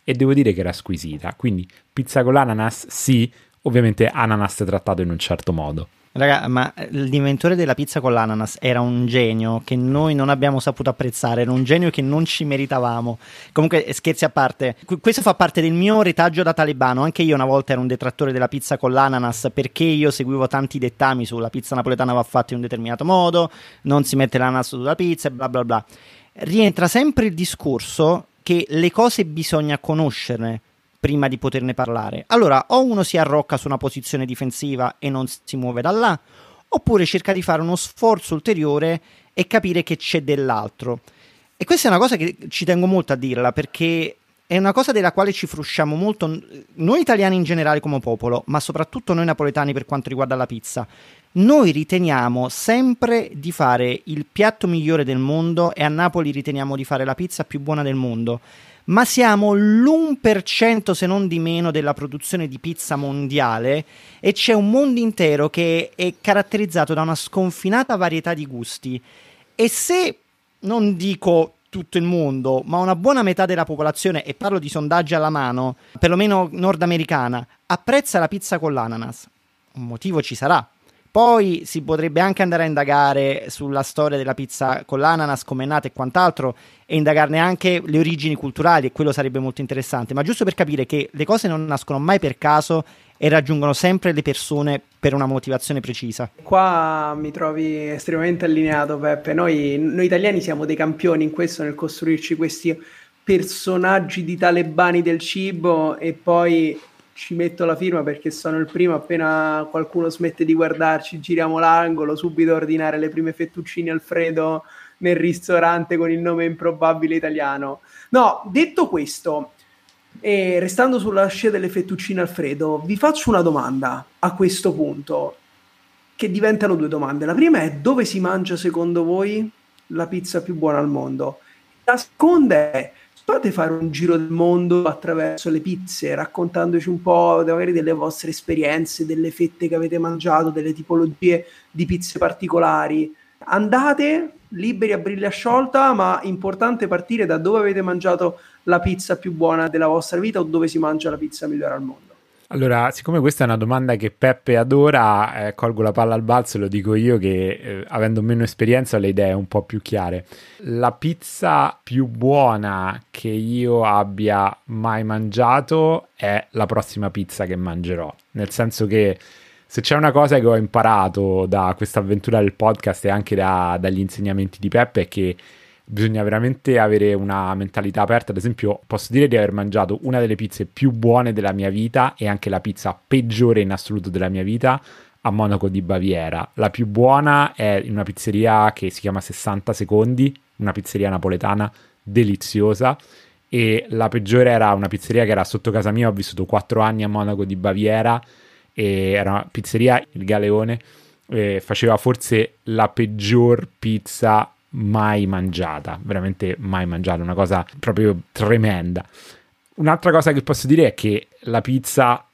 e devo dire che era squisita. Quindi pizza con l'ananas, sì, ovviamente ananas trattato in un certo modo. Raga, ma l'inventore della pizza con l'ananas era un genio che noi non abbiamo saputo apprezzare, era un genio che non ci meritavamo. Comunque, scherzi a parte, questo fa parte del mio retaggio da talebano. Anche io una volta ero un detrattore della pizza con l'ananas perché io seguivo tanti dettami sulla pizza napoletana va fatta in un determinato modo, non si mette l'ananas sulla pizza e bla bla bla. Rientra sempre il discorso che le cose bisogna conoscerne prima di poterne parlare. Allora, o uno si arrocca su una posizione difensiva e non si muove da là, oppure cerca di fare uno sforzo ulteriore e capire che c'è dell'altro. E questa è una cosa che ci tengo molto a dirla perché è una cosa della quale ci frusciamo molto noi italiani in generale come popolo, ma soprattutto noi napoletani per quanto riguarda la pizza. Noi riteniamo sempre di fare il piatto migliore del mondo e a Napoli riteniamo di fare la pizza più buona del mondo ma siamo l'1% se non di meno della produzione di pizza mondiale e c'è un mondo intero che è caratterizzato da una sconfinata varietà di gusti. E se non dico tutto il mondo, ma una buona metà della popolazione, e parlo di sondaggi alla mano, perlomeno nordamericana, apprezza la pizza con l'ananas, un motivo ci sarà. Poi si potrebbe anche andare a indagare sulla storia della pizza con l'ananas, come è nata e quant'altro, e indagarne anche le origini culturali, e quello sarebbe molto interessante. Ma giusto per capire che le cose non nascono mai per caso e raggiungono sempre le persone per una motivazione precisa. Qua mi trovi estremamente allineato, Peppe. Noi, noi italiani siamo dei campioni in questo, nel costruirci questi personaggi di talebani del cibo e poi ci metto la firma perché sono il primo, appena qualcuno smette di guardarci, giriamo l'angolo, subito ordinare le prime fettuccine Alfredo nel ristorante con il nome improbabile italiano. No, detto questo, e restando sulla scia delle fettuccine Alfredo, vi faccio una domanda a questo punto, che diventano due domande. La prima è dove si mangia secondo voi la pizza più buona al mondo? La seconda è potete fare un giro del mondo attraverso le pizze, raccontandoci un po' magari delle vostre esperienze, delle fette che avete mangiato, delle tipologie di pizze particolari. Andate liberi a briglia sciolta, ma importante partire da dove avete mangiato la pizza più buona della vostra vita o dove si mangia la pizza migliore al mondo. Allora, siccome questa è una domanda che Peppe adora, eh, colgo la palla al balzo e lo dico io che eh, avendo meno esperienza le idee un po' più chiare. La pizza più buona che io abbia mai mangiato è la prossima pizza che mangerò, nel senso che se c'è una cosa che ho imparato da questa avventura del podcast e anche da, dagli insegnamenti di Peppe è che bisogna veramente avere una mentalità aperta. Ad esempio, posso dire di aver mangiato una delle pizze più buone della mia vita e anche la pizza peggiore in assoluto della mia vita a Monaco di Baviera. La più buona è in una pizzeria che si chiama 60 secondi, una pizzeria napoletana deliziosa. E la peggiore era una pizzeria che era sotto casa mia. Ho vissuto 4 anni a Monaco di Baviera e era una pizzeria, il Galeone. faceva forse la peggior pizza mai mangiata, veramente mai mangiata, una cosa proprio tremenda. Un'altra cosa che posso dire è che la pizza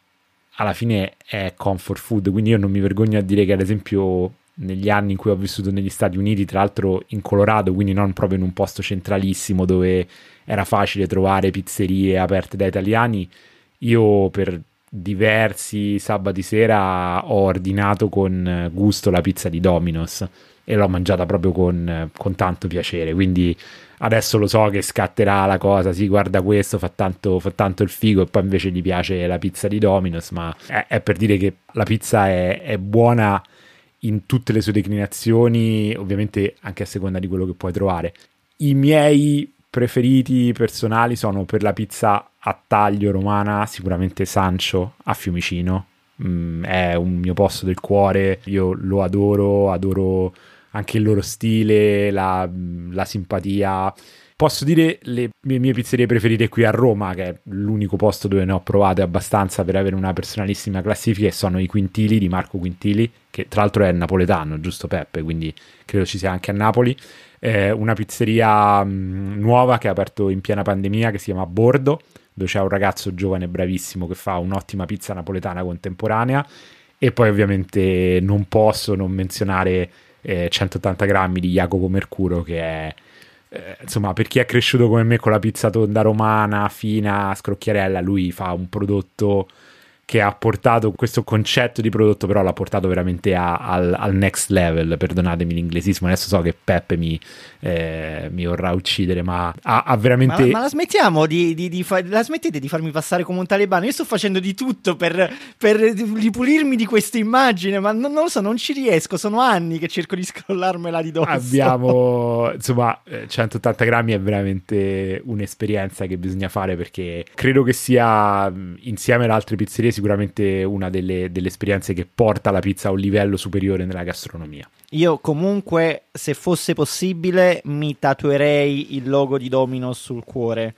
alla fine è comfort food, quindi io non mi vergogno a dire che ad esempio negli anni in cui ho vissuto negli Stati Uniti, tra l'altro in Colorado, quindi non proprio in un posto centralissimo dove era facile trovare pizzerie aperte da italiani, io per diversi sabati sera ho ordinato con gusto la pizza di Domino's e l'ho mangiata proprio con, con, tanto piacere. Quindi adesso lo so che scatterà la cosa, si sì, guarda questo, fa tanto, fa tanto, il figo e poi invece gli piace la pizza di Domino's, ma è, è per dire che la pizza è, è, buona in tutte le sue declinazioni, ovviamente anche a seconda di quello che puoi trovare. I miei preferiti personali sono per la pizza a taglio romana, sicuramente Sancho a Fiumicino. Mm, è un mio posto del cuore, io lo adoro, adoro anche il loro stile, la, la simpatia. Posso dire le mie, mie, pizzerie preferite qui a Roma, che è l'unico posto dove ne ho provate abbastanza per avere una personalissima classifica, e sono i Quintili di Marco Quintili, che tra l'altro è napoletano, giusto Peppe, quindi credo ci sia anche a Napoli. Eh, una pizzeria mh, nuova che ha aperto in piena pandemia che si chiama Bordo, dove c'è un ragazzo giovane bravissimo che fa un'ottima pizza napoletana contemporanea. E poi ovviamente non posso non menzionare eh, 180 grammi di Jacopo Mercuro che è eh, insomma per chi è cresciuto come me con la pizza tonda romana fina scrocchiarella lui fa un prodotto che ha portato questo concetto di prodotto, però l'ha portato veramente a, al, al, next level. Perdonatemi l'inglesismo, adesso so che Peppe mi, eh, mi vorrà uccidere, ma ha, ha veramente. Ma, ma, la smettiamo di, di, di fa... la smettete di farmi passare come un talebano? Io sto facendo di tutto per, per ripulirmi di questa immagine, ma non, non, lo so, non ci riesco. Sono anni che cerco di scrollarmela di dosso. Abbiamo insomma 180 eh, grammi è veramente un'esperienza che bisogna fare perché credo che sia insieme ad altre pizzerie sicuramente una delle, delle esperienze che porta la pizza a un livello superiore nella gastronomia. Io comunque, se fosse possibile, mi tatuerei il logo di Domino's sul cuore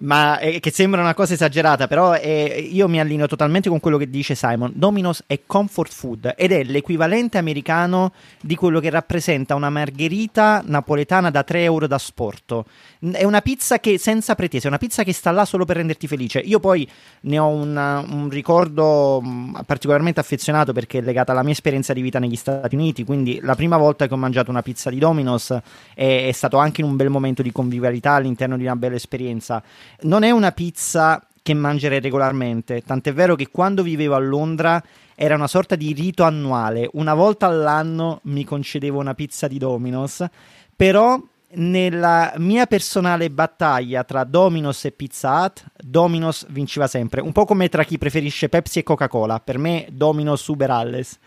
ma eh, che sembra una cosa esagerata, però eh, io mi allineo totalmente con quello che dice Simon. Domino's è comfort food ed è l'equivalente americano di quello che rappresenta una margherita napoletana da 3 euro da sporto. È una pizza che senza pretese, è una pizza che sta là solo per renderti felice. Io poi ne ho una, un ricordo mm, particolarmente affezionato perché è legata alla mia esperienza di vita negli Stati Uniti, quindi la prima volta che ho mangiato una pizza di Domino's è, è stato anche in un bel momento di convivialità all'interno di una bella esperienza non è una pizza che mangerei regolarmente, tant'è vero che quando vivevo a Londra era una sorta di rito annuale, una volta all'anno mi concedevo una pizza di Domino's, però nella mia personale battaglia tra Domino's e Pizza Hut, Domino's vinceva sempre, un po' come tra chi preferisce Pepsi e Coca-Cola, per me Domino's Uber Alles.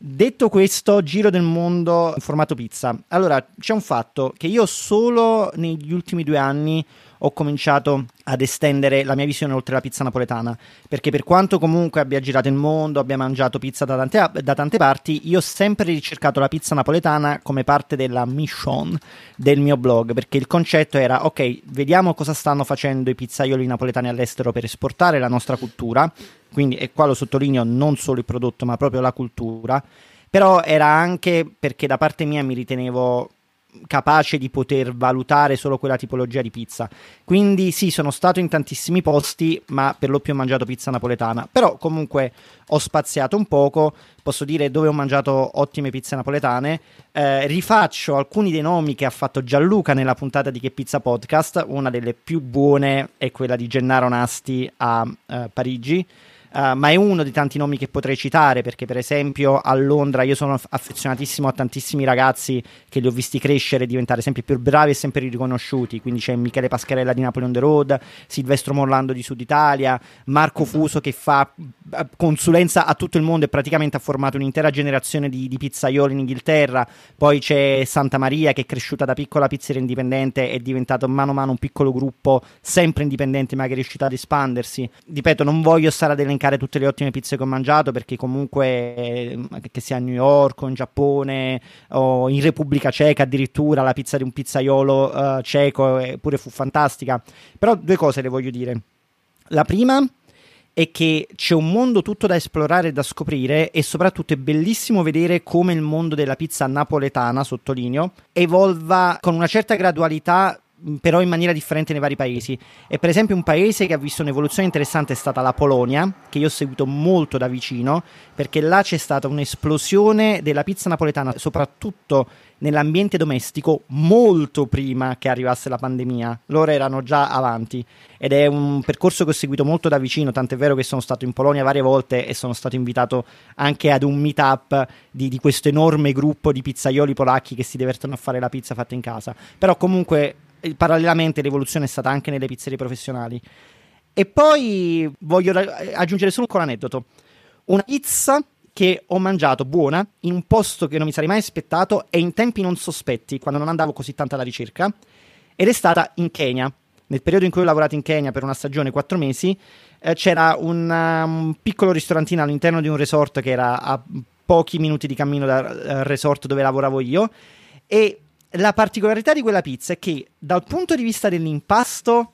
Detto questo, giro del mondo in formato pizza. Allora, c'è un fatto che io solo negli ultimi due anni ho cominciato ad estendere la mia visione oltre la pizza napoletana, perché per quanto comunque abbia girato il mondo, abbia mangiato pizza da tante, da tante parti, io ho sempre ricercato la pizza napoletana come parte della mission del mio blog, perché il concetto era, ok, vediamo cosa stanno facendo i pizzaioli napoletani all'estero per esportare la nostra cultura, quindi, e qua lo sottolineo, non solo il prodotto, ma proprio la cultura, però era anche perché da parte mia mi ritenevo capace di poter valutare solo quella tipologia di pizza. Quindi sì, sono stato in tantissimi posti, ma per lo più ho mangiato pizza napoletana. Però comunque ho spaziato un poco, posso dire dove ho mangiato ottime pizze napoletane. Eh, rifaccio alcuni dei nomi che ha fatto Gianluca nella puntata di Che Pizza Podcast. Una delle più buone è quella di Gennaro Nasti a eh, Parigi Uh, ma è uno dei tanti nomi che potrei citare perché per esempio a Londra io sono affezionatissimo a tantissimi ragazzi che li ho visti crescere e diventare sempre più bravi e sempre riconosciuti. Quindi c'è Michele Pascarella di Napoli on the Road Silvestro Morlando di Sud Italia Marco Fuso che fa eh, consulenza a tutto il mondo e praticamente ha formato un'intera generazione di, di pizzaioli in Inghilterra. Poi c'è Santa Maria che è cresciuta da piccola pizzeria indipendente è diventato mano a mano un piccolo gruppo sempre indipendente ma che è riuscito ad espandersi. Ripeto non voglio stare ad elencare elencare tutte le ottime pizze che ho mangiato perché comunque eh, che sia a New York o in Giappone o in Repubblica Ceca addirittura la pizza di un pizzaiolo uh, ceco pure fu fantastica. Però due cose le voglio dire. La prima è che c'è un mondo tutto da esplorare e da scoprire e soprattutto è bellissimo vedere come il mondo della pizza napoletana, sottolineo, evolva con una certa gradualità però in maniera differente nei vari paesi. E per esempio un paese che ha visto un'evoluzione interessante è stata la Polonia, che io ho seguito molto da vicino, perché là c'è stata un'esplosione della pizza napoletana, soprattutto nell'ambiente domestico, molto prima che arrivasse la pandemia. Loro erano già avanti ed è un percorso che ho seguito molto da vicino, tant'è vero che sono stato in Polonia varie volte e sono stato invitato anche ad un meetup di, di questo enorme gruppo di pizzaioli polacchi che si divertono a fare la pizza fatta in casa. Però comunque parallelamente l'evoluzione è stata anche nelle pizzerie professionali. E poi voglio aggiungere solo un aneddoto. Una pizza che ho mangiato buona in un posto che non mi sarei mai aspettato e in tempi non sospetti, quando non andavo così tanto alla ricerca, ed è stata in Kenya. Nel periodo in cui ho lavorato in Kenya per una stagione, quattro mesi, eh, c'era un, um, piccolo ristorantino all'interno di un resort che era a pochi minuti di cammino dal uh, resort dove lavoravo io e la particolarità di quella pizza è che dal punto di vista dell'impasto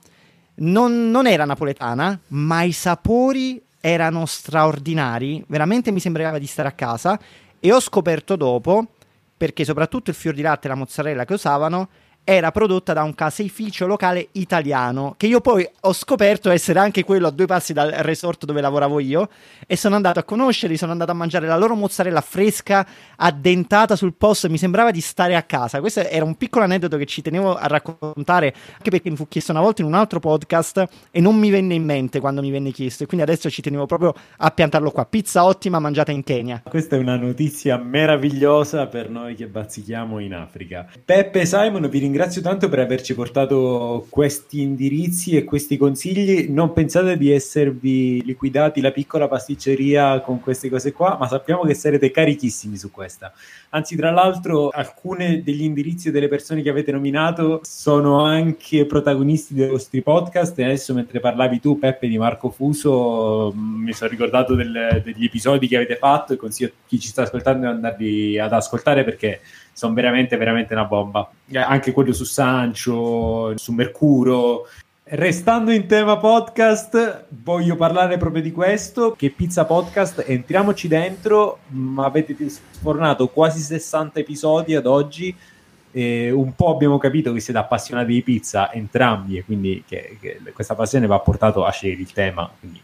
non, non era napoletana, ma i sapori erano straordinari, veramente mi sembrava di stare a casa. E ho scoperto dopo, perché soprattutto il fior di latte e la mozzarella che usavano era prodotta da un caseificio locale italiano, che io poi ho scoperto essere anche quello a due passi dal resort dove lavoravo io, e sono andato a conoscerli, sono andato a mangiare la loro mozzarella fresca, addentata sul posto, e mi sembrava di stare a casa. Questo era un piccolo aneddoto che ci tenevo a raccontare, anche perché mi fu chiesto una volta in un altro podcast e non mi venne in mente quando mi venne chiesto, e quindi adesso ci tenevo proprio a piantarlo qua. Pizza ottima mangiata in Kenya. Questa è una notizia meravigliosa per noi che bazzichiamo in Africa. Peppe Simon vi ringrazio ringrazio tanto per averci portato questi indirizzi e questi consigli. Non pensate di esservi liquidati la piccola pasticceria con queste cose qua, ma sappiamo che sarete carichissimi su questa. Anzi, tra l'altro, alcune degli indirizzi delle persone che avete nominato sono anche protagonisti dei vostri podcast. E adesso, mentre parlavi tu, Peppe di Marco Fuso, mi sono ricordato del, degli episodi che avete fatto e consiglio a chi ci sta ascoltando di andarli ad ascoltare perché sono veramente, veramente una bomba. Eh, anche quello su Sancho, su Mercuro. Restando in tema podcast, voglio parlare proprio di questo, che Pizza Podcast, entriamoci dentro, ma avete sfornato quasi 60 episodi ad oggi, e un po' abbiamo capito che siete appassionati di pizza entrambi e quindi che, che questa passione va portato a scegliere il tema, quindi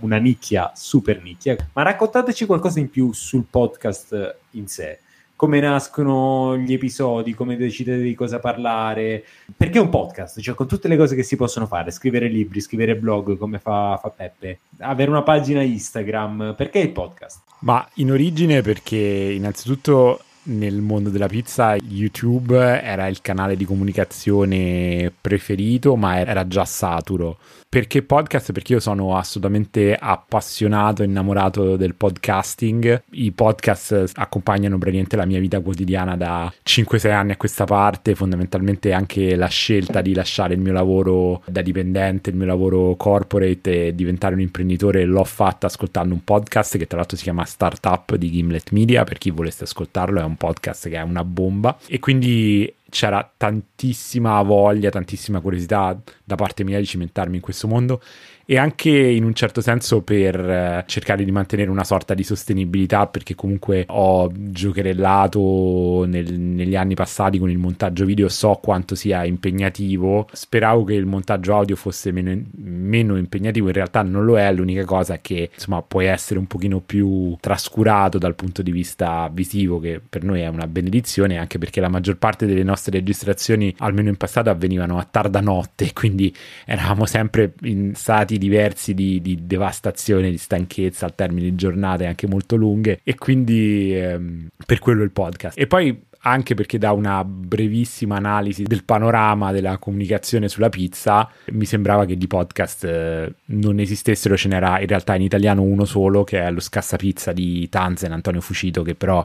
una nicchia, super nicchia. Ma raccontateci qualcosa in più sul podcast in sé come nascono gli episodi, come decidete di cosa parlare, perché è un podcast, cioè con tutte le cose che si possono fare, scrivere libri, scrivere blog come fa, fa Peppe, avere una pagina Instagram, perché il podcast? Ma in origine perché innanzitutto nel mondo della pizza YouTube era il canale di comunicazione preferito, ma era già saturo. Perché podcast? Perché io sono assolutamente appassionato, innamorato del podcasting. I podcast accompagnano praticamente la mia vita quotidiana da 5-6 anni a questa parte. Fondamentalmente anche la scelta di lasciare il mio lavoro da dipendente, il mio lavoro corporate e diventare un imprenditore l'ho fatta ascoltando un podcast che tra l'altro si chiama Startup di Gimlet Media. Per chi volesse ascoltarlo, è un podcast che è una bomba. E quindi c'era tantissima voglia, tantissima curiosità da parte mia di cimentarmi in questo mondo e anche in un certo senso per eh, cercare di mantenere una sorta di sostenibilità perché comunque ho giocherellato nel, negli anni passati con il montaggio video so quanto sia impegnativo. Speravo che il montaggio audio fosse meno, meno impegnativo in realtà non lo è. L'unica cosa è che insomma puoi essere un pochino più trascurato dal punto di vista visivo che per noi è una benedizione anche perché la maggior parte delle nostre registrazioni almeno in passato avvenivano a tarda notte quindi eravamo sempre in stati diversi di, di, devastazione, di stanchezza al termine di giornate anche molto lunghe e quindi ehm, per quello il podcast. E poi anche perché da una brevissima analisi del panorama della comunicazione sulla pizza mi sembrava che di podcast eh, non esistessero, ce n'era in realtà in italiano uno solo che è lo Scassapizza di Tanzen, Antonio Fucito, che però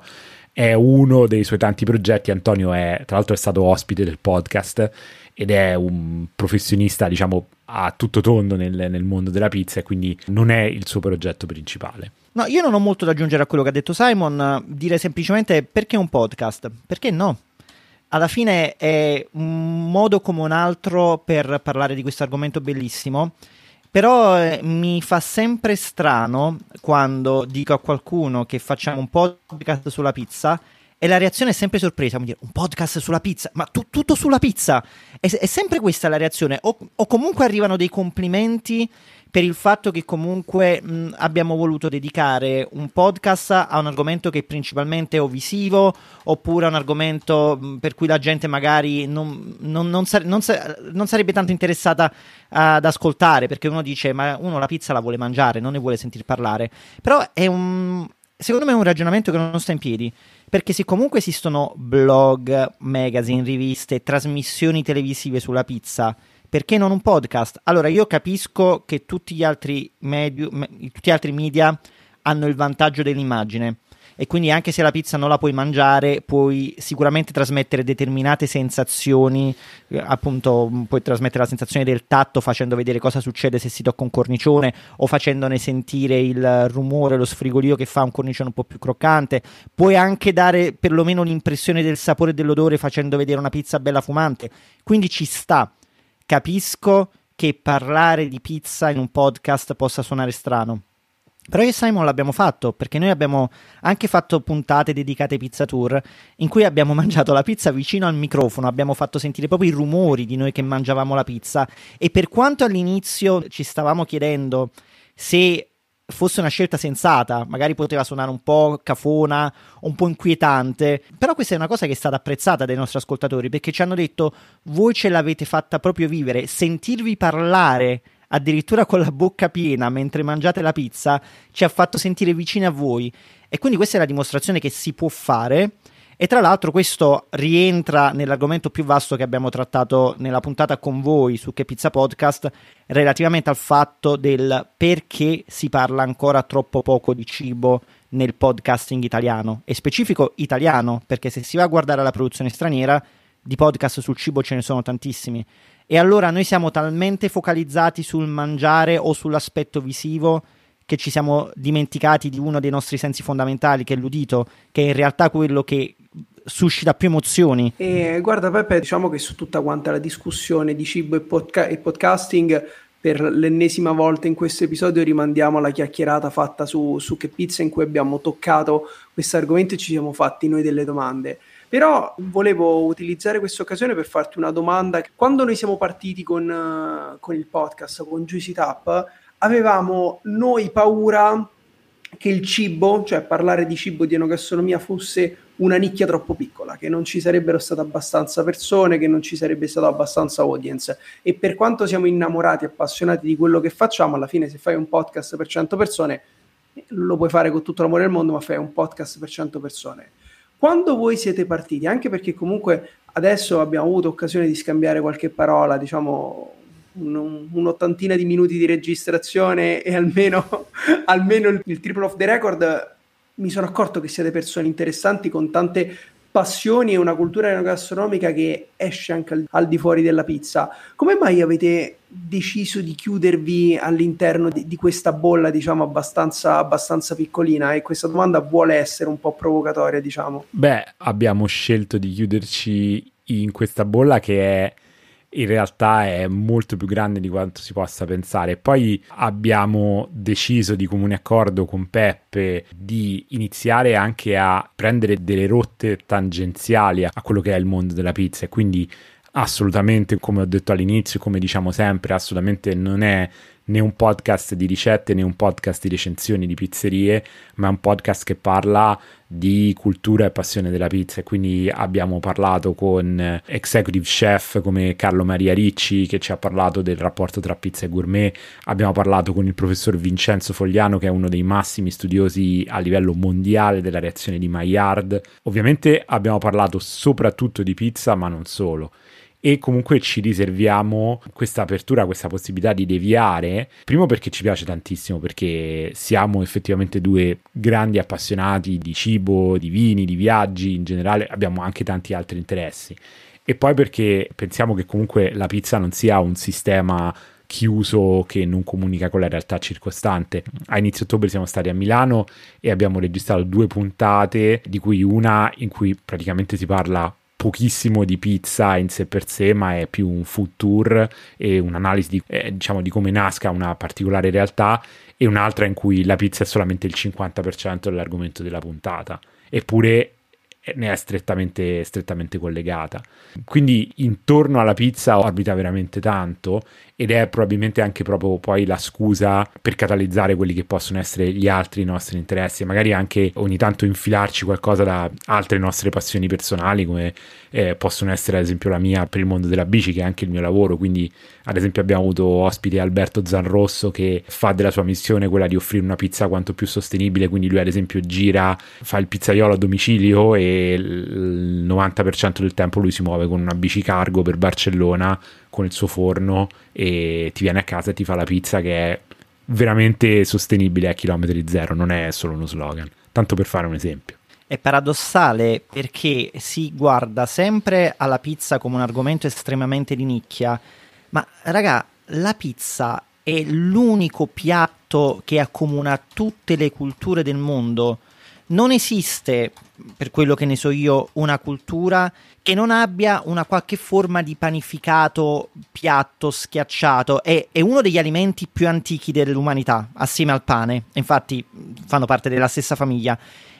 è uno dei suoi tanti progetti. Antonio è, tra l'altro, è stato ospite del podcast ed è un professionista, diciamo, a tutto tondo nel, nel, mondo della pizza e quindi non è il suo progetto principale. No, io non ho molto da aggiungere a quello che ha detto Simon, dire semplicemente perché un podcast? Perché no? Alla fine è un modo come un altro per parlare di questo argomento bellissimo, però eh, mi fa sempre strano quando dico a qualcuno che facciamo un podcast sulla pizza e la reazione è sempre sorpresa, dire, un podcast sulla pizza, ma tu, tutto sulla pizza, è, è, sempre questa la reazione, o, o, comunque arrivano dei complimenti per il fatto che comunque mh, abbiamo voluto dedicare un podcast a un argomento che è principalmente o visivo, oppure a un argomento mh, per cui la gente magari non, non, non, sare- sa- non sarebbe tanto interessata ad ascoltare, perché uno dice, ma uno la pizza la vuole mangiare, non ne vuole sentir parlare, però è un... Secondo me è un ragionamento che non sta in piedi perché se comunque esistono blog, magazine, riviste, trasmissioni televisive sulla pizza, perché non un podcast? Allora io capisco che tutti gli altri, media, tutti gli altri media hanno il vantaggio dell'immagine. E quindi anche se la pizza non la puoi mangiare puoi sicuramente trasmettere determinate sensazioni eh, appunto puoi trasmettere la sensazione del tatto facendo vedere cosa succede se si tocca un cornicione o facendone sentire il rumore lo sfrigolio che fa un cornicione un po' più croccante. Puoi anche dare perlomeno l'impressione del sapore e dell'odore facendo vedere una pizza bella fumante. Quindi ci sta capisco che parlare di pizza in un podcast possa suonare strano. Però io e Simon l'abbiamo fatto perché noi abbiamo anche fatto puntate dedicate ai pizza tour in cui abbiamo mangiato la pizza vicino al microfono, abbiamo fatto sentire proprio i rumori di noi che mangiavamo la pizza. E per quanto all'inizio ci stavamo chiedendo se fosse una scelta sensata, magari poteva suonare un po' cafona, un po' inquietante, però questa è una cosa che è stata apprezzata dai nostri ascoltatori perché ci hanno detto voi ce l'avete fatta proprio vivere, sentirvi parlare addirittura con la bocca piena mentre mangiate la pizza, ci ha fatto sentire vicini a voi. E quindi questa è la dimostrazione che si può fare. E tra l'altro questo rientra nell'argomento più vasto che abbiamo trattato nella puntata con voi su Che Pizza Podcast, relativamente al fatto del perché si parla ancora troppo poco di cibo nel podcasting italiano, e specifico italiano, perché se si va a guardare la produzione straniera, di podcast sul cibo ce ne sono tantissimi. E allora noi siamo talmente focalizzati sul mangiare o sull'aspetto visivo che ci siamo dimenticati di uno dei nostri sensi fondamentali, che è l'udito, che è in realtà quello che suscita più emozioni. E guarda Peppe, diciamo che su tutta quanta la discussione di cibo e, podca- e podcasting per l'ennesima volta in questo episodio rimandiamo alla chiacchierata fatta su, su Che Pizza in cui abbiamo toccato questo argomento e ci siamo fatti noi delle domande. Però volevo utilizzare questa occasione per farti una domanda. Quando noi siamo partiti con, con il podcast, con Juicy Tap, avevamo noi paura che il cibo, cioè parlare di cibo di enogastronomia, fosse una nicchia troppo piccola, che non ci sarebbero state abbastanza persone, che non ci sarebbe stato abbastanza audience. E per quanto siamo innamorati, appassionati di quello che facciamo, alla fine se fai un podcast per 100 persone, lo puoi fare con tutto l'amore del mondo, ma fai un podcast per 100 persone quando voi siete partiti, anche perché comunque adesso abbiamo avuto occasione di scambiare qualche parola, diciamo un, un'ottantina di minuti di registrazione e almeno, almeno il, il triple of the record, mi sono accorto che siete persone interessanti con tante passioni e una cultura enogastronomica che esce anche al, al, di fuori della pizza. Come mai avete deciso di chiudervi all'interno di, di questa bolla, diciamo, abbastanza, abbastanza, piccolina? E questa domanda vuole essere un po' provocatoria, diciamo. Beh, abbiamo scelto di chiuderci in questa bolla che è in realtà è molto più grande di quanto si possa pensare. Poi abbiamo deciso di comune accordo con Peppe di iniziare anche a prendere delle rotte tangenziali a quello che è il mondo della pizza e quindi assolutamente, come ho detto all'inizio, come diciamo sempre, assolutamente non è né un podcast di ricette né un podcast di recensioni di pizzerie, ma è un podcast che parla di cultura e passione della pizza. E quindi abbiamo parlato con executive chef come Carlo Maria Ricci che ci ha parlato del rapporto tra pizza e gourmet. Abbiamo parlato con il professor Vincenzo Fogliano che è uno dei massimi studiosi a livello mondiale della reazione di Maillard. Ovviamente abbiamo parlato soprattutto di pizza, ma non solo e comunque ci riserviamo questa apertura, questa possibilità di deviare, primo perché ci piace tantissimo, perché siamo effettivamente due grandi appassionati di cibo, di vini, di viaggi, in generale abbiamo anche tanti altri interessi. E poi perché pensiamo che comunque la pizza non sia un sistema chiuso che non comunica con la realtà circostante. A inizio ottobre siamo stati a Milano e abbiamo registrato due puntate, di cui una in cui praticamente si parla pochissimo di pizza in sé per sé, ma è più un food tour e un'analisi di, eh, diciamo, di come nasca una particolare realtà, e un'altra in cui la pizza è solamente il 50% dell'argomento della puntata. Eppure ne è strettamente, strettamente collegata. Quindi intorno alla pizza orbita veramente tanto ed è probabilmente anche proprio poi la scusa per catalizzare quelli che possono essere gli altri nostri interessi. Magari anche ogni tanto infilarci qualcosa da altre nostre passioni personali come eh, possono essere ad esempio la mia per il mondo della bici che è anche il mio lavoro. Quindi ad esempio abbiamo avuto ospite Alberto Zanrosso che fa della sua missione quella di offrire una pizza quanto più sostenibile. Quindi lui ad esempio gira fa il pizzaiolo a domicilio e il 90% del tempo lui si muove con una bici cargo per Barcellona con il suo forno e ti viene a casa e ti fa la pizza che è veramente sostenibile a chilometri zero, non è solo uno slogan, tanto per fare un esempio. È paradossale perché si guarda sempre alla pizza come un argomento estremamente di nicchia, ma raga, la pizza è l'unico piatto che accomuna tutte le culture del mondo. Non esiste, per quello che ne so io, una cultura che non abbia una qualche forma di panificato, piatto, schiacciato. È, è, uno degli alimenti più antichi dell'umanità, assieme al pane. Infatti fanno parte della stessa famiglia.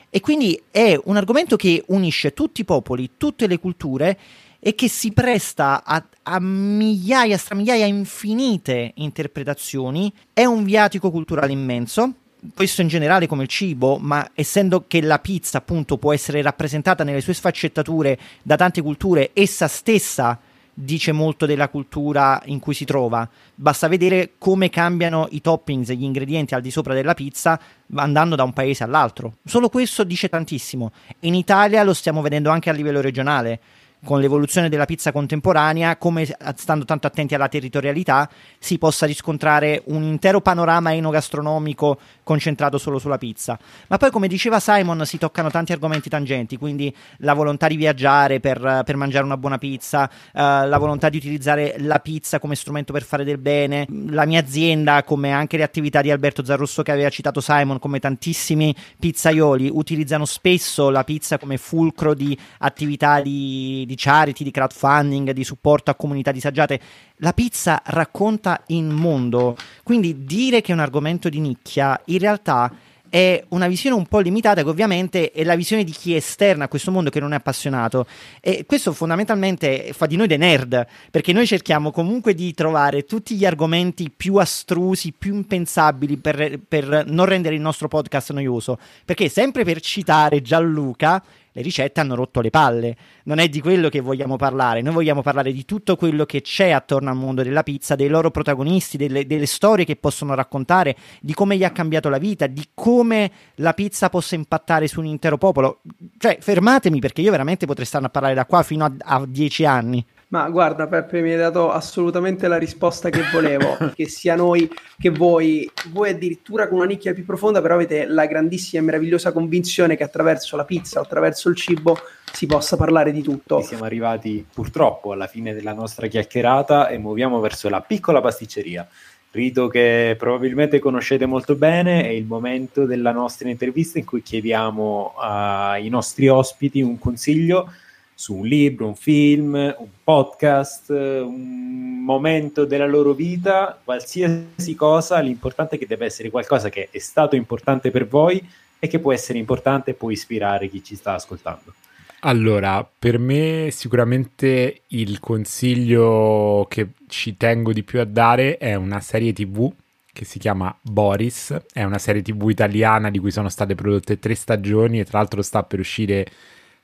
E quindi è un argomento che unisce tutti i popoli, tutte le culture e che si presta a, a migliaia, stramigliaia, infinite interpretazioni. È un viatico culturale immenso questo in generale come il cibo, ma essendo che la pizza appunto può essere rappresentata nelle sue sfaccettature da tante culture, essa stessa dice molto della cultura in cui si trova. Basta vedere come cambiano i toppings e gli ingredienti al di sopra della pizza andando da un paese all'altro. Solo questo dice tantissimo. In Italia lo stiamo vedendo anche a livello regionale con l'evoluzione della pizza contemporanea, come stando tanto attenti alla territorialità, si possa riscontrare un intero panorama enogastronomico concentrato solo sulla pizza. Ma poi, come diceva Simon, si toccano tanti argomenti tangenti, quindi la volontà di viaggiare per, per mangiare una buona pizza, uh, la volontà di utilizzare la pizza come strumento per fare del bene, la mia azienda, come anche le attività di Alberto Zarrusso che aveva citato Simon, come tantissimi pizzaioli, utilizzano spesso la pizza come fulcro di attività di di charity, di crowdfunding, di supporto a comunità disagiate. La pizza racconta il mondo, quindi dire che è un argomento di nicchia in realtà è una visione un po' limitata che ovviamente è la visione di chi è esterna a questo mondo che non è appassionato. E questo fondamentalmente fa di noi dei nerd perché noi cerchiamo comunque di trovare tutti gli argomenti più astrusi, più impensabili per, per non rendere il nostro podcast noioso. Perché sempre per citare Gianluca le ricette hanno rotto le palle. Non è di quello che vogliamo parlare, noi vogliamo parlare di tutto quello che c'è attorno al mondo della pizza, dei loro protagonisti, delle, delle storie che possono raccontare, di come gli ha cambiato la vita, di come la pizza possa impattare su un intero popolo. Cioè, fermatemi perché io veramente potrei stare a parlare da qua fino a, a dieci anni. Ma guarda Peppe, mi hai dato assolutamente la risposta che volevo, che sia noi che voi, voi addirittura con una nicchia più profonda, però avete la grandissima e meravigliosa convinzione che attraverso la pizza attraverso il cibo si possa parlare di tutto. Siamo arrivati purtroppo alla fine della nostra chiacchierata e muoviamo verso la piccola pasticceria. Rito che probabilmente conoscete molto bene, è il momento della nostra intervista in cui chiediamo ai nostri ospiti un consiglio su un libro, un film, un podcast, un momento della loro vita, qualsiasi cosa, l'importante è che deve essere qualcosa che è stato importante per voi e che può essere importante e può ispirare chi ci sta ascoltando. Allora, per me sicuramente il consiglio che ci tengo di più a dare è una serie TV che si chiama Boris, è una serie TV italiana di cui sono state prodotte tre stagioni e tra l'altro sta per uscire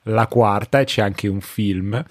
la quarta e c'è anche un film.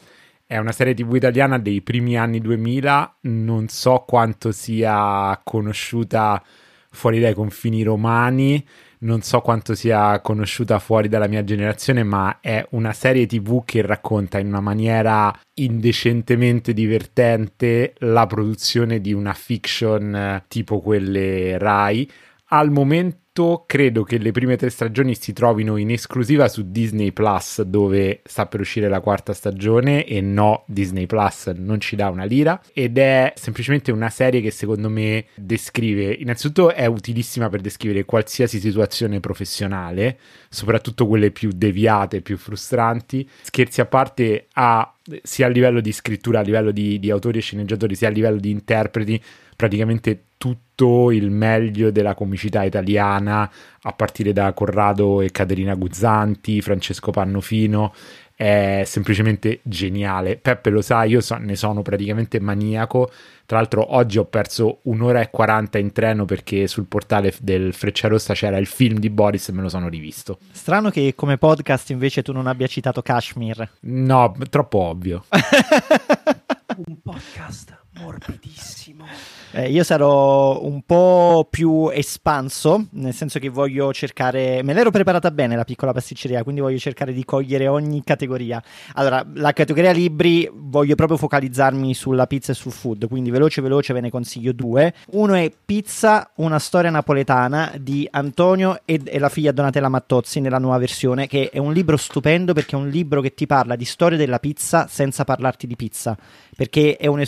È una serie TV italiana dei primi anni 2000, non so quanto sia conosciuta fuori dai confini romani, non so quanto sia conosciuta fuori dalla mia generazione, ma è una serie TV che racconta in una maniera indecentemente divertente la produzione di una fiction eh, tipo quelle Rai. Al momento credo che le prime tre stagioni si trovino in esclusiva su Disney Plus, dove sta per uscire la quarta stagione, e no, Disney Plus non ci dà una lira. Ed è semplicemente una serie che secondo me descrive, innanzitutto è utilissima per descrivere qualsiasi situazione professionale, soprattutto quelle più deviate, più frustranti. Scherzi a parte, ha sia a livello di scrittura, a livello di, di autori e sceneggiatori, sia a livello di interpreti, praticamente tutto il meglio della comicità italiana, a partire da Corrado e Caterina Guzzanti, Francesco Pannofino, è semplicemente geniale. Peppe lo sa, io so, ne sono praticamente maniaco. Tra l'altro, oggi ho perso un'ora e 40 in treno perché sul portale del Frecciarossa c'era il film di Boris e me lo sono rivisto. Strano che come podcast invece tu non abbia citato Kashmir. No, troppo ovvio. Un podcast morbidissimo. Eh, io sarò un po' più espanso, nel senso che voglio cercare. Me l'ero preparata bene la piccola pasticceria, quindi voglio cercare di cogliere ogni categoria. Allora, la categoria libri voglio proprio focalizzarmi sulla pizza e sul food, quindi veloce veloce ve ne consiglio due. Uno è Pizza, una storia napoletana di Antonio e, e la figlia Donatella Mattozzi nella nuova versione, che è un libro stupendo perché è un libro che ti parla di storia della pizza senza parlarti di pizza, perché è un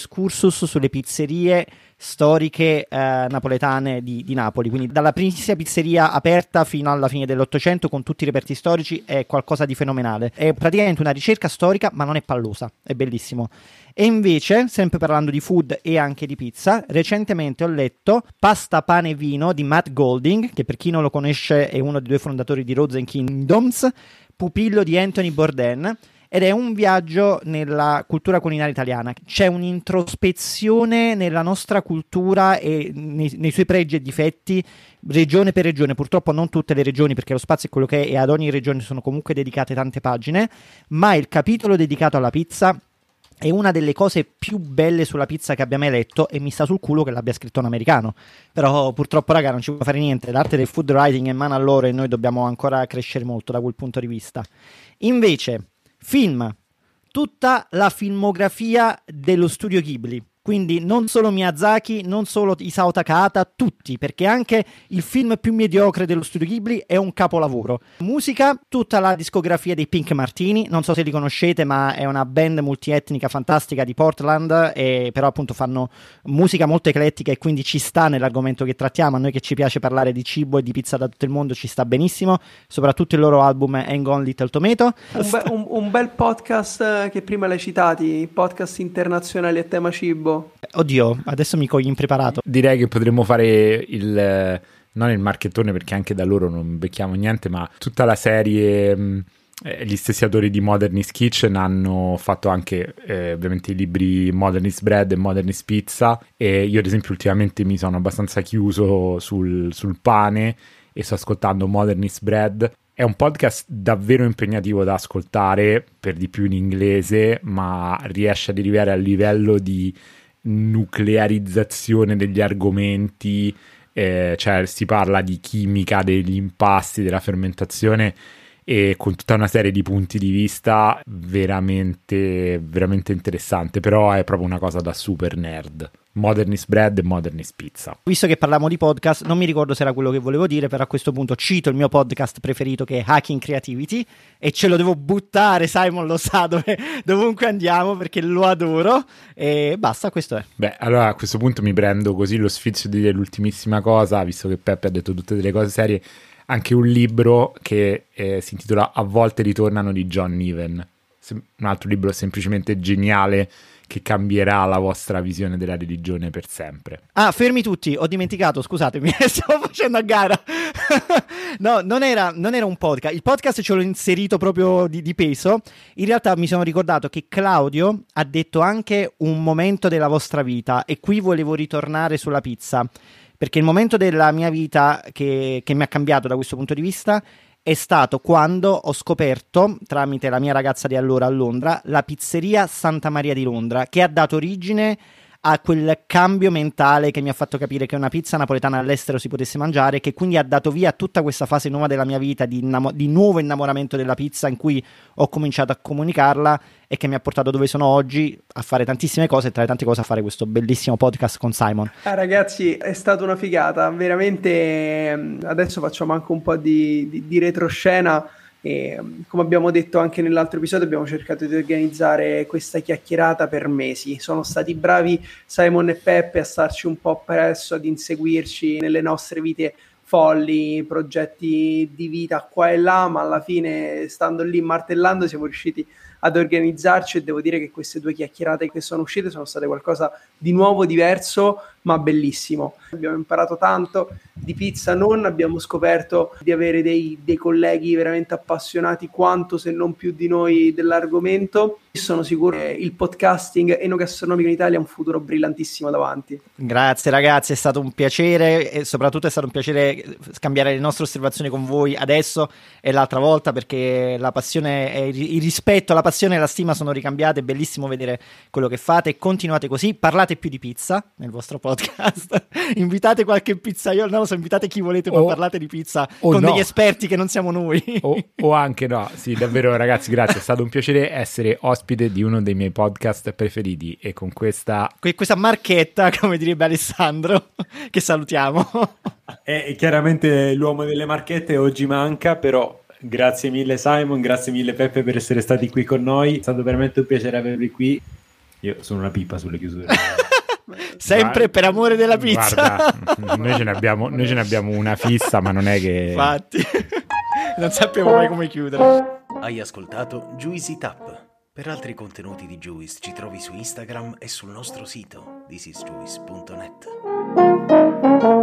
excursus sulle pizzerie storiche eh, napoletane di, di, Napoli, quindi dalla primissima pizzeria aperta fino alla fine dell'Ottocento con tutti i reperti storici è qualcosa di fenomenale. È praticamente una ricerca storica, ma non è pallosa, è bellissimo. E invece, sempre parlando di food e anche di pizza, recentemente ho letto Pasta, pane e vino di Matt Golding, che per chi non lo conosce è uno dei due fondatori di Rosen Kingdoms, pupillo di Anthony Bourdain ed è un viaggio nella cultura culinaria italiana. C'è un'introspezione nella nostra cultura e nei, nei, suoi pregi e difetti, regione per regione. Purtroppo non tutte le regioni, perché lo spazio è quello che è, e ad ogni regione sono comunque dedicate tante pagine. Ma il capitolo dedicato alla pizza è una delle cose più belle sulla pizza che abbia mai letto e mi sta sul culo che l'abbia scritto un americano. Però purtroppo, raga, non ci può fare niente. L'arte del food writing è in mano a loro e noi dobbiamo ancora crescere molto da quel punto di vista. Invece, Film. Tutta la filmografia dello studio Ghibli. Quindi non solo Miyazaki, non solo Isao Takahata, tutti, perché anche il film più mediocre dello studio Ghibli è un capolavoro. Musica, tutta la discografia dei Pink Martini, non so se li conoscete, ma è una band multietnica fantastica di Portland, e però appunto fanno musica molto eclettica e quindi ci sta nell'argomento che trattiamo. A noi che ci piace parlare di cibo e di pizza da tutto il mondo ci sta benissimo, soprattutto il loro album Hang On Little Tomato. Un, be- un, un bel podcast eh, che prima l'hai citati, podcast internazionali a tema cibo. Oddio, adesso mi cogli impreparato. Direi che potremmo fare il non il marchettone perché anche da loro non becchiamo niente, ma tutta la serie mm, eh, gli stessi autori di Modernist Kitchen hanno fatto anche eh, ovviamente i libri Modernist Bread e Modernist Pizza e io ad esempio ultimamente mi sono abbastanza chiuso sul, sul pane e sto ascoltando Modernist Bread è un podcast davvero impegnativo da ascoltare, per di più in inglese, ma riesce ad arrivare al livello di nuclearizzazione degli argomenti, eh, cioè si parla di chimica, degli impasti, della fermentazione e con tutta una serie di punti di vista veramente, veramente interessante, però è proprio una cosa da super nerd. Modernist Bread e Modernist Pizza. Visto che parliamo di podcast, non mi ricordo se era quello che volevo dire, però a questo punto cito il mio podcast preferito che è Hacking Creativity e ce lo devo buttare, Simon lo sa dove, dovunque andiamo perché lo adoro e basta, questo è. Beh, allora a questo punto mi prendo così lo sfizio di dire l'ultimissima cosa, visto che Peppe ha detto tutte delle cose serie, anche un libro che eh, si intitola A volte ritornano di John Niven un altro libro semplicemente geniale che cambierà la vostra visione della religione per sempre. Ah, fermi tutti, ho dimenticato, scusatemi, stavo facendo a gara. no, non era, non era, un podcast, il podcast ce l'ho inserito proprio di, di, peso. In realtà mi sono ricordato che Claudio ha detto anche un momento della vostra vita e qui volevo ritornare sulla pizza, perché il momento della mia vita che, che mi ha cambiato da questo punto di vista è stato quando ho scoperto, tramite la mia ragazza di allora a Londra, la pizzeria Santa Maria di Londra, che ha dato origine a quel cambio mentale che mi ha fatto capire che una pizza napoletana all'estero si potesse mangiare, che quindi ha dato via tutta questa fase nuova della mia vita di, innamo- di nuovo innamoramento della pizza in cui ho cominciato a comunicarla e che mi ha portato dove sono oggi a fare tantissime cose e tra le tante cose a fare questo bellissimo podcast con Simon. Ah, ragazzi, è stata una figata, veramente mm, adesso facciamo anche un po' di, di, di retroscena e, come abbiamo detto anche nell'altro episodio, abbiamo cercato di organizzare questa chiacchierata per mesi. Sono stati bravi Simon e Peppe a starci un po' presso, ad inseguirci nelle nostre vite folli, progetti di vita qua e là, ma alla fine, stando lì martellando, siamo riusciti ad organizzarci e devo dire che queste due chiacchierate che sono uscite sono state qualcosa di nuovo, diverso, ma bellissimo. Abbiamo imparato tanto di pizza, non abbiamo scoperto di avere dei, dei colleghi veramente appassionati quanto se non più di noi dell'argomento. Sono sicuro che il podcasting enogastronomico in Italia ha un futuro brillantissimo davanti. Grazie ragazzi, è stato un piacere e soprattutto è stato un piacere scambiare le nostre osservazioni con voi adesso e l'altra volta perché la passione, il rispetto, la passione e la stima sono ricambiate, è bellissimo vedere quello che fate, continuate così, parlate più di pizza nel vostro podcast podcast. invitate qualche pizzaiolo, non lo so, invitate chi volete, ma parlate di pizza con no. degli esperti che non siamo noi. o, o, anche no, sì, davvero ragazzi, grazie, è stato un piacere essere ospite di uno dei miei podcast preferiti e con questa... Que- questa marchetta, come direbbe Alessandro, che salutiamo. È chiaramente l'uomo delle marchette oggi manca, però grazie mille Simon, grazie mille Peppe per essere stati qui con noi, è stato veramente un piacere avervi qui. Io sono una pipa sulle chiusure. Sempre per amore della pizza. Guarda, noi, ce abbiamo, noi ce ne abbiamo una fissa, ma non è che. Infatti, non sappiamo mai come chiudere. Hai ascoltato Juicy Tap. Per altri contenuti di Juice ci trovi su Instagram e sul nostro sito thisisjuice.net.